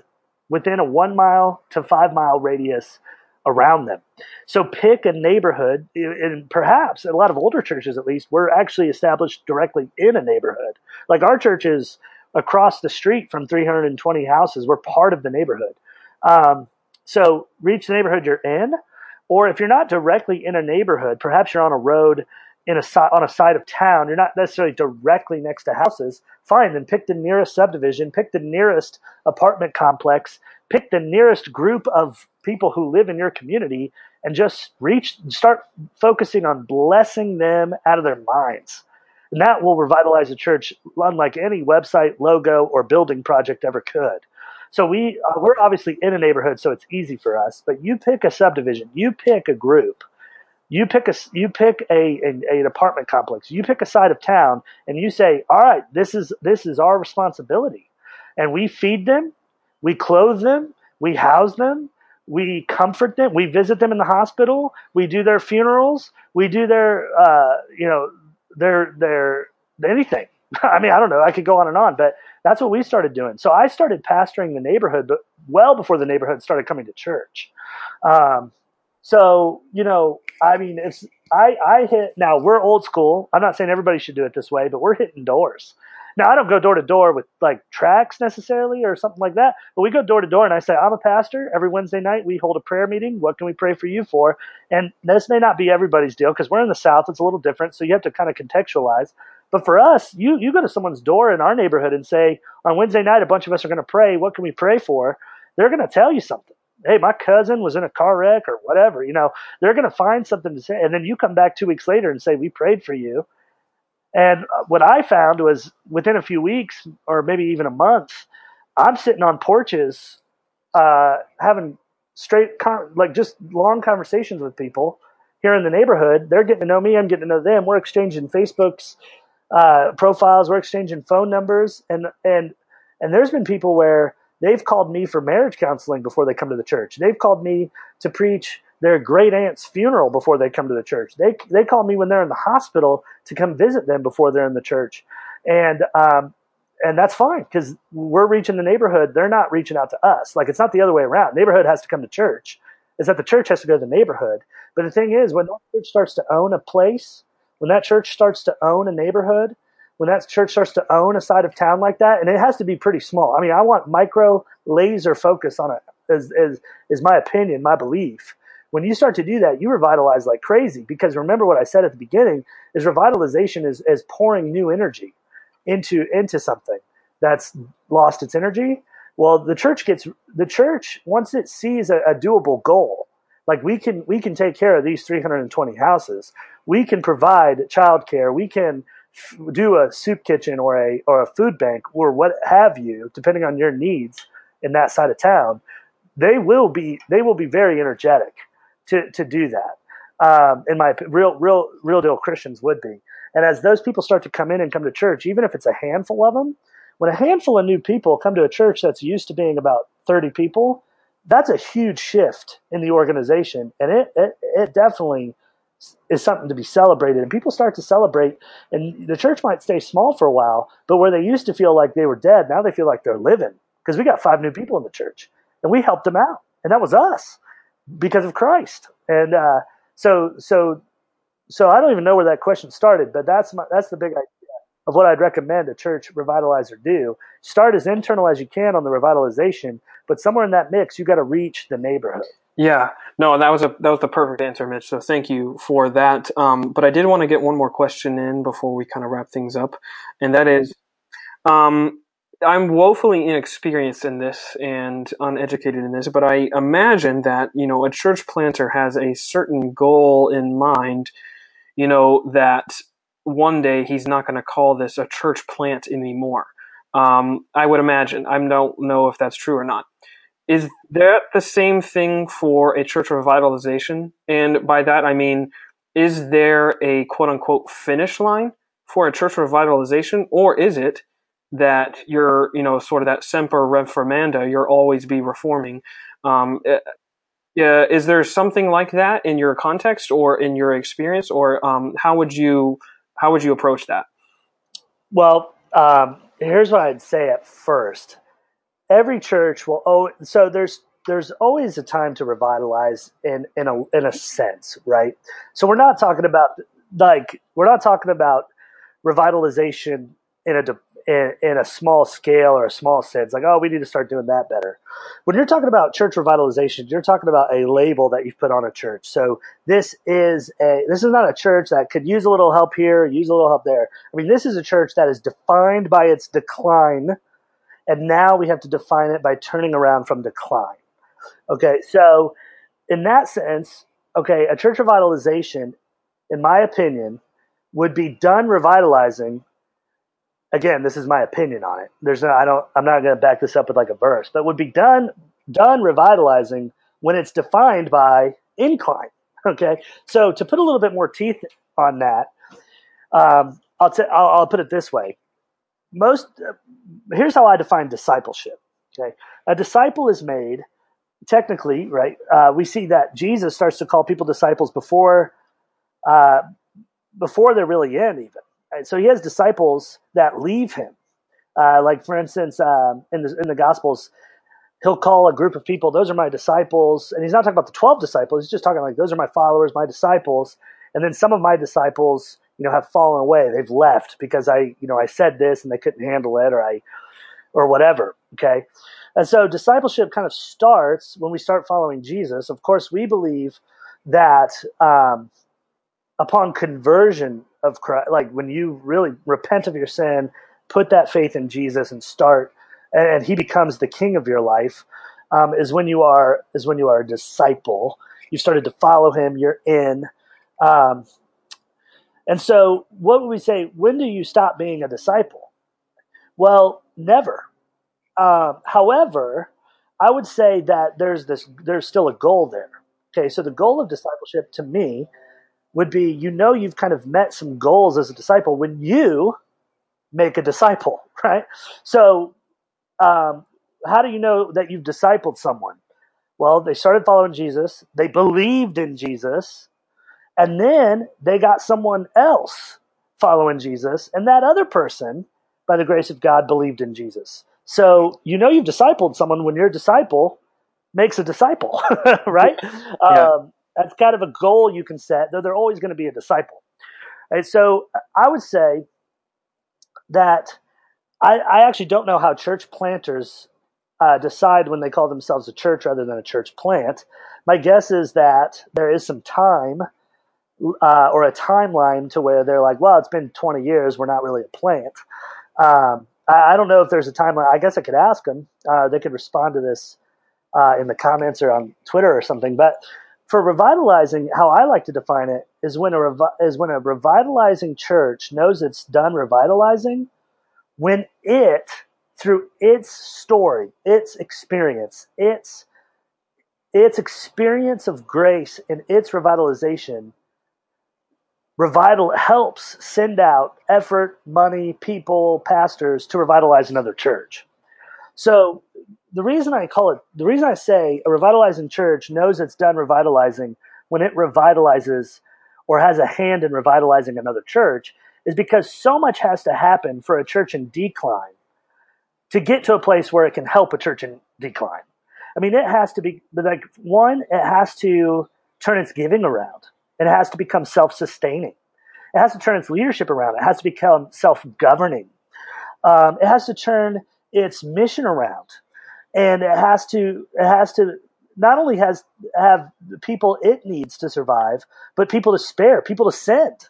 within a one mile to five mile radius around them. So pick a neighborhood, and perhaps a lot of older churches, at least, were actually established directly in a neighborhood. Like our church is across the street from 320 houses. We're part of the neighborhood. Um, so reach the neighborhood you're in, or if you're not directly in a neighborhood, perhaps you're on a road in a on a side of town. You're not necessarily directly next to houses. Fine, then pick the nearest subdivision, pick the nearest apartment complex, pick the nearest group of people who live in your community and just reach start focusing on blessing them out of their minds and that will revitalize the church unlike any website logo or building project ever could so we uh, we're obviously in a neighborhood so it's easy for us but you pick a subdivision you pick a group you pick a you pick a, a, an apartment complex you pick a side of town and you say all right this is this is our responsibility and we feed them we clothe them, we house them, we comfort them, we visit them in the hospital, we do their funerals, we do their, uh, you know, their their anything. I mean, I don't know. I could go on and on, but that's what we started doing. So I started pastoring the neighborhood, but well before the neighborhood started coming to church. Um, so you know, I mean, it's I I hit now. We're old school. I'm not saying everybody should do it this way, but we're hitting doors. Now, I don't go door to door with like tracks necessarily or something like that, but we go door to door and I say, I'm a pastor. Every Wednesday night, we hold a prayer meeting. What can we pray for you for? And this may not be everybody's deal because we're in the South. It's a little different. So you have to kind of contextualize. But for us, you, you go to someone's door in our neighborhood and say, on Wednesday night, a bunch of us are going to pray. What can we pray for? They're going to tell you something. Hey, my cousin was in a car wreck or whatever. You know, they're going to find something to say. And then you come back two weeks later and say, we prayed for you. And what I found was within a few weeks or maybe even a month, I'm sitting on porches uh, having straight, con- like just long conversations with people here in the neighborhood. They're getting to know me. I'm getting to know them. We're exchanging Facebook's uh, profiles. We're exchanging phone numbers. And, and, and there's been people where they've called me for marriage counseling before they come to the church. They've called me to preach their great aunt's funeral before they come to the church. They they call me when they're in the hospital to come visit them before they're in the church, and um, and that's fine because we're reaching the neighborhood. They're not reaching out to us. Like it's not the other way around. Neighborhood has to come to church. Is that the church has to go to the neighborhood. But the thing is, when that church starts to own a place, when that church starts to own a neighborhood, when that church starts to own a side of town like that, and it has to be pretty small. I mean, I want micro laser focus on it. Is is is my opinion, my belief when you start to do that, you revitalize like crazy. Because remember what I said at the beginning is revitalization is, is pouring new energy into into something that's lost its energy. Well, the church gets the church once it sees a, a doable goal, like we can we can take care of these 320 houses. We can provide childcare. We can do a soup kitchen or a or a food bank or what have you, depending on your needs in that side of town. They will be they will be very energetic to to do that. Um, in my real real real deal Christians would be. And as those people start to come in and come to church, even if it's a handful of them, when a handful of new people come to a church that's used to being about 30 people, that's a huge shift in the organization. And it, it, it definitely is something to be celebrated. And people start to celebrate, and the church might stay small for a while, but where they used to feel like they were dead, now they feel like they're living because we got five new people in the church and we helped them out. And that was us because of Christ. And uh, so, so, so I don't even know where that question started, but that's my, that's the big idea of what I'd recommend a church revitalizer do. Start as internal as you can on the revitalization, but somewhere in that mix, you got to reach the neighborhood. Yeah, no, that was a that was the perfect answer, Mitch. So thank you for that. Um, but I did want to get one more question in before we kind of wrap things up, and that is, um, I'm woefully inexperienced in this and uneducated in this, but I imagine that, you know, a church planter has a certain goal in mind, you know, that one day he's not going to call this a church plant anymore. Um, I would imagine. I don't know if that's true or not. Is that the same thing for a church revitalization? And by that I mean, is there a quote unquote finish line for a church revitalization, or is it that you're, you know, sort of that semper reformanda, you're always be reforming. Um, uh, is there something like that in your context or in your experience, or um, how would you how would you approach that? Well, um, here's what I'd say at first. Every church will oh so there's there's always a time to revitalize in in a in a sense, right? So we're not talking about like we're not talking about revitalization in a in, in a small scale or a small sense, like, oh, we need to start doing that better. When you're talking about church revitalization, you're talking about a label that you've put on a church. So this is a this is not a church that could use a little help here, use a little help there. I mean, this is a church that is defined by its decline, and now we have to define it by turning around from decline. Okay, so in that sense, okay, a church revitalization, in my opinion, would be done revitalizing again, this is my opinion on it. There's no, I don't, I'm not going to back this up with like a verse, but would be done, done revitalizing when it's defined by incline. Okay. So to put a little bit more teeth on that, um, I'll, t- I'll, I'll put it this way. Most, uh, here's how I define discipleship. Okay. A disciple is made technically, right? Uh, we see that Jesus starts to call people disciples before, uh, before they're really in even And so he has disciples that leave him. Uh, like for instance, um, in the in the Gospels, he'll call a group of people, "Those are my disciples," and he's not talking about the twelve disciples. He's just talking like, "Those are my followers, my disciples." And then some of my disciples, you know, have fallen away. They've left because I, you know, I said this and they couldn't handle it, or I, or whatever. Okay, and so discipleship kind of starts when we start following Jesus. Of course, we believe that um, upon conversion of Christ, like when you really repent of your sin, put that faith in Jesus and start, and, He becomes the King of your life. um, is when you are is when you are a disciple. you've started to follow him. You're in. Um, and so, what would we say? When do you stop being a disciple? Well, never. Um, however, I would say that there's this there's still a goal there. Okay, so the goal of discipleship to me would be you know you've kind of met some goals as a disciple when you make a disciple, right? So, um, how do you know that you've discipled someone? Well, they started following Jesus, they believed in Jesus, and then they got someone else following Jesus, and that other person, by the grace of God, believed in Jesus. So you know you've discipled someone when your disciple makes a disciple, right? Yeah. Um, that's kind of a goal you can set, though they're always going to be a disciple. And so I would say that I, I actually don't know how church planters uh, decide when they call themselves a church rather than a church plant. My guess is that there is some time uh, or a timeline to where they're like, well, it's been 20 years, we're not really a plant. Um, I, I, don't know if there's a timeline. I guess I could ask them. Uh, they could respond to this uh, in the comments or on Twitter or something. But for revitalizing, how I like to define it is when a revi- is when a revitalizing church knows it's done revitalizing when it through its story, its experience, its its experience of grace and its revitalization revital helps send out effort, money, people, pastors to revitalize another church. So the reason I call it, the reason I say a revitalizing church knows it's done revitalizing when it revitalizes or has a hand in revitalizing another church is because so much has to happen for a church in decline to get to a place where it can help a church in decline. I mean, it has to be like one, it has to turn its giving around. It has to become self sustaining. It has to turn its leadership around. It has to become self governing. Um, it has to turn its mission around. And it has to, it has to not only has have the people it needs to survive, but people to spare, people to send.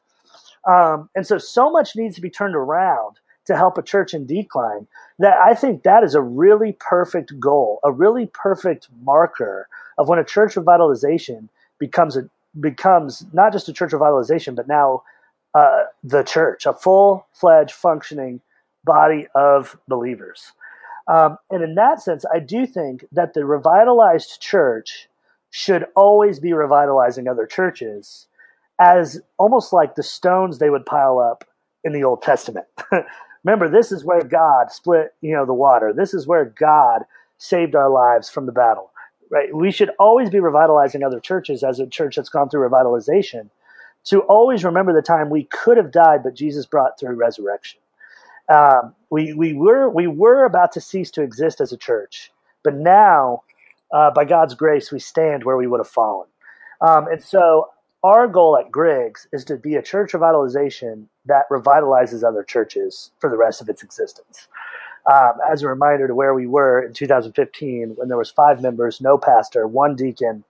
Um, and so, so much needs to be turned around to help a church in decline that I think that is a really perfect goal, a really perfect marker of when a church revitalization becomes a becomes not just a church revitalization, but now uh, the church, a full fledged functioning body of believers. Um, and in that sense, I do think that the revitalized church should always be revitalizing other churches as almost like the stones they would pile up in the Old Testament. Remember, this is where God split, you know, the water. This is where God saved our lives from the battle right? We should always be revitalizing other churches as a church that's gone through revitalization to always remember the time we could have died, but Jesus brought through resurrection. Um, we, we, were, we were about to cease to exist as a church, but now, uh, by God's grace, we stand where we would have fallen. Um, and so, our goal at Griggs is to be a church revitalization that revitalizes other churches for the rest of its existence um, as a reminder to where we were in 2015 when there was five members, no pastor, one deacon,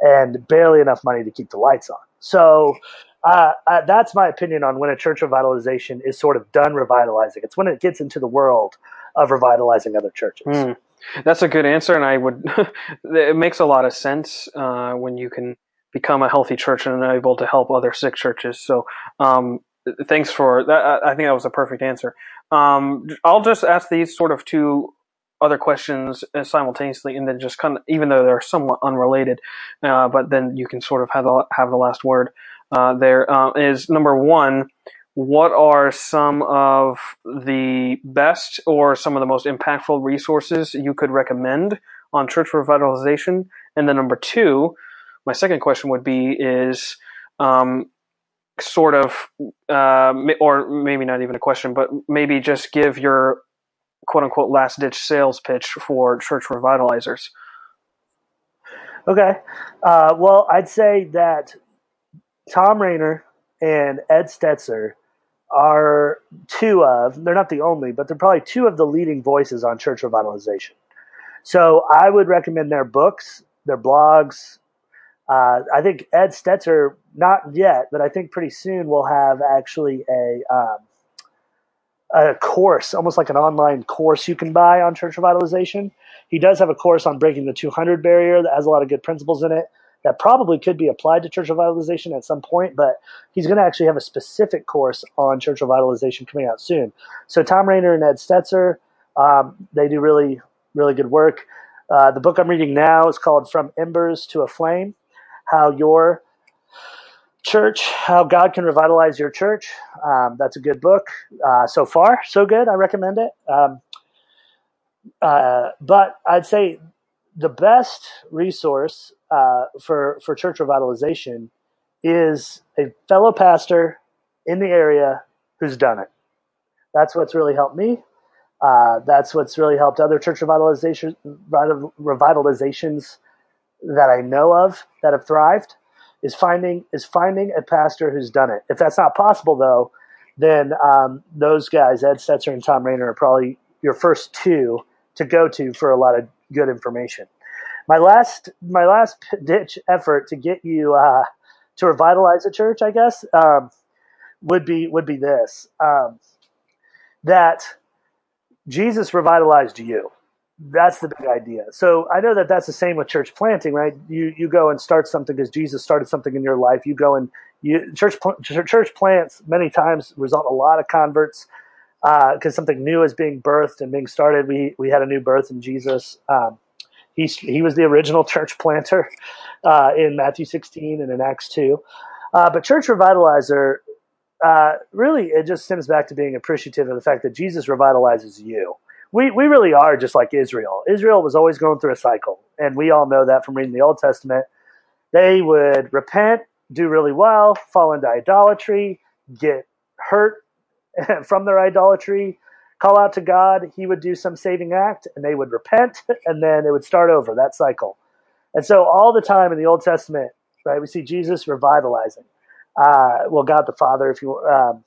and barely enough money to keep the lights on. So uh, uh, that's my opinion on when a church revitalization is sort of done revitalizing. It's when it gets into the world of revitalizing other churches. Mm. That's a good answer, and I would. it makes a lot of sense uh, when you can become a healthy church and able to help other sick churches. So, um, thanks for that. I think that was a perfect answer. Um, I'll just ask these sort of two other questions uh, simultaneously, and then just kind of, even though they're somewhat unrelated, uh, but then you can sort of have the have the last word. Uh, there uh, is number one. What are some of the best or some of the most impactful resources you could recommend on church revitalization? And then number two, my second question would be is um, sort of, uh, or maybe not even a question, but maybe just give your quote unquote last ditch sales pitch for church revitalizers. Okay. Uh, well, I'd say that Thom Rainer and Ed Stetzer are two of, they're not the only, but they're probably two of the leading voices on church revitalization. So I would recommend their books, their blogs, uh, I think Ed Stetzer, not yet, but I think pretty soon we'll have actually a um, a course, almost like an online course you can buy on church revitalization. He does have a course on breaking the 200 barrier that has a lot of good principles in it that probably could be applied to church revitalization at some point, but he's going to actually have a specific course on church revitalization coming out soon. So Thom Rainer and Ed Stetzer, um, they do really, really good work. Uh, the book I'm reading now is called From Embers to a Flame How Your Church, How God Can Revitalize Your Church. Um, that's a good book. Uh, so far, so good. I recommend it. Um, uh, but I'd say the best resource uh, for for church revitalization is a fellow pastor in the area who's done it. That's what's really helped me. Uh, that's what's really helped other church revitalization revitalizations that I know of that have thrived. Is finding is finding a pastor who's done it. If that's not possible, though, then um, those guys, Ed Stetzer and Thom Rainer, are probably your first two to go to for a lot of good information. My last my last ditch effort to get you uh, to revitalize a church, I guess, um, would be would be this um, that Jesus revitalized you. That's the big idea. So I know that that's the same with church planting, right? You you go and start something because Jesus started something in your life. You go and you church church plants many times result a lot of converts because uh, something new is being birthed and being started. We we had a new birth in Jesus. Um, he he was the original church planter uh, in Matthew 16 and in Acts 2. Uh, but church revitalizer uh, really it just stems back to being appreciative of the fact that Jesus revitalizes you. We we really are just like Israel. Israel was always going through a cycle, and we all know that from reading the Old Testament. They would repent, do really well, fall into idolatry, get hurt from their idolatry, call out to God, He would do some saving act, and they would repent, and then it would start over that cycle. And so, all the time in the Old Testament, right, we see Jesus revitalizing. Uh, well, God the Father, if you um,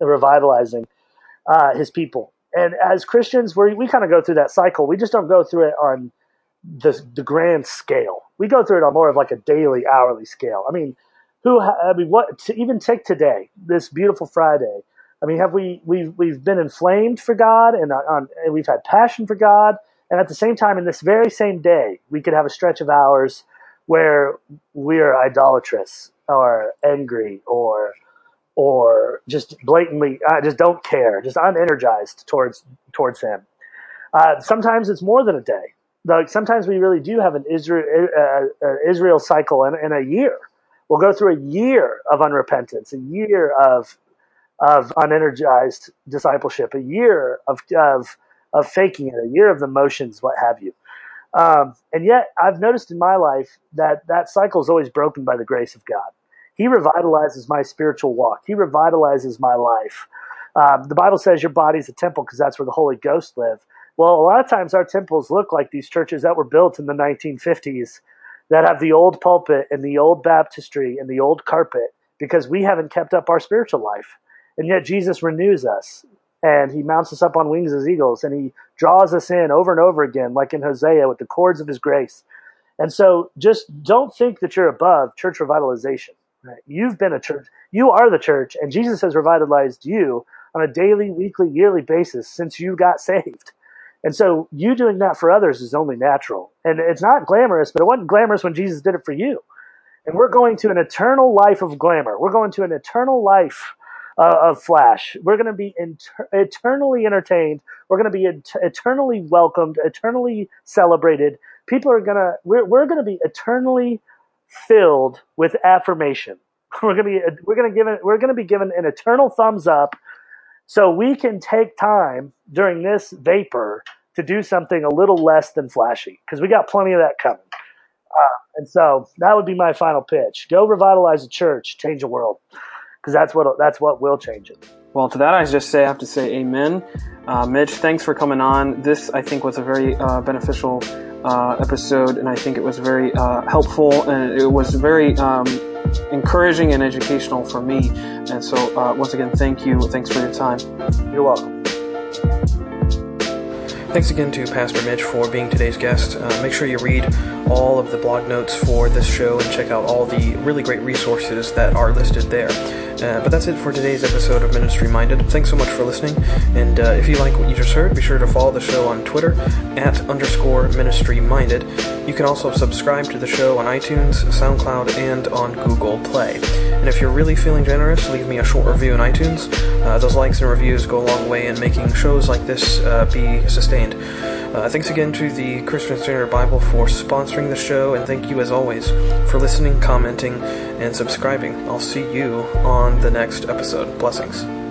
revitalizing uh, His people. And as Christians, we we kind of go through that cycle. We just don't go through it on the the grand scale. We go through it on more of like a daily, hourly scale. I mean, who? I mean, what? To even take today, this beautiful Friday I mean, have we we've we've been inflamed for God and, uh, on, and we've had passion for God, and at the same time, in this very same day, we could have a stretch of hours where we're idolatrous or angry or or just blatantly I just don't care, just unenergized towards towards Him. Uh, sometimes it's more than a day. Like sometimes we really do have an Israel uh, uh, Israel cycle in, in a year. We'll go through a year of unrepentance, a year of of unenergized discipleship, a year of, of, of faking it, a year of the motions, what have you. Um, and yet, I've noticed in my life that that cycle is always broken by the grace of God. He revitalizes my spiritual walk. He revitalizes my life. Um, the Bible says your body's a temple because that's where the Holy Ghost live. Well, a lot of times our temples look like these churches that were built in the 1950s that have the old pulpit and the old baptistry and the old carpet because we haven't kept up our spiritual life. And yet Jesus renews us and he mounts us up on wings as eagles and he draws us in over and over again, like in Hosea with the cords of his grace. And so just don't think that you're above church revitalization. Right? You've been a church, you are the church, and Jesus has revitalized you on a daily, weekly, yearly basis since you got saved. And so you doing that for others is only natural. And it's not glamorous, but it wasn't glamorous when Jesus did it for you. And we're going to an eternal life of glamour. We're going to an eternal life uh, of Flash. We're going to be inter- eternally entertained. We're going to be et- eternally welcomed, eternally celebrated. People are going to, we're, we're going to be eternally filled with affirmation. We're to be, we're to give it, we're to be given an eternal thumbs up so we can take time during this vapor to do something a little less than flashy because we got plenty of that coming. Uh, and so that would be my final pitch. Go revitalize the church, change the world because that's what that's what will change it. Well, to that I just say I have to say amen. Uh, Mitch, thanks for coming on. This I think was a very uh, beneficial uh, episode, and I think it was very uh, helpful, and it was very um, encouraging and educational for me. And so, uh, once again, thank you. Thanks for your time. You're welcome. Thanks again to Pastor Mitch for being today's guest. Uh, make sure you read all of the blog notes for this show and check out all the really great resources that are listed there. Uh, but that's it for today's episode of Ministry Minded. Thanks so much for listening, and uh, if you like what you just heard, be sure to follow the show on Twitter at underscore Ministry Minded. You can also subscribe to the show on iTunes, SoundCloud, and on Google Play. And if you're really feeling generous, leave me a short review in iTunes. Uh, those likes and reviews go a long way in making shows like this uh, be sustained. Uh, thanks again to the Christian Standard Bible for sponsoring the show, and thank you as always for listening, commenting, and subscribing. I'll see you on the next episode. Blessings.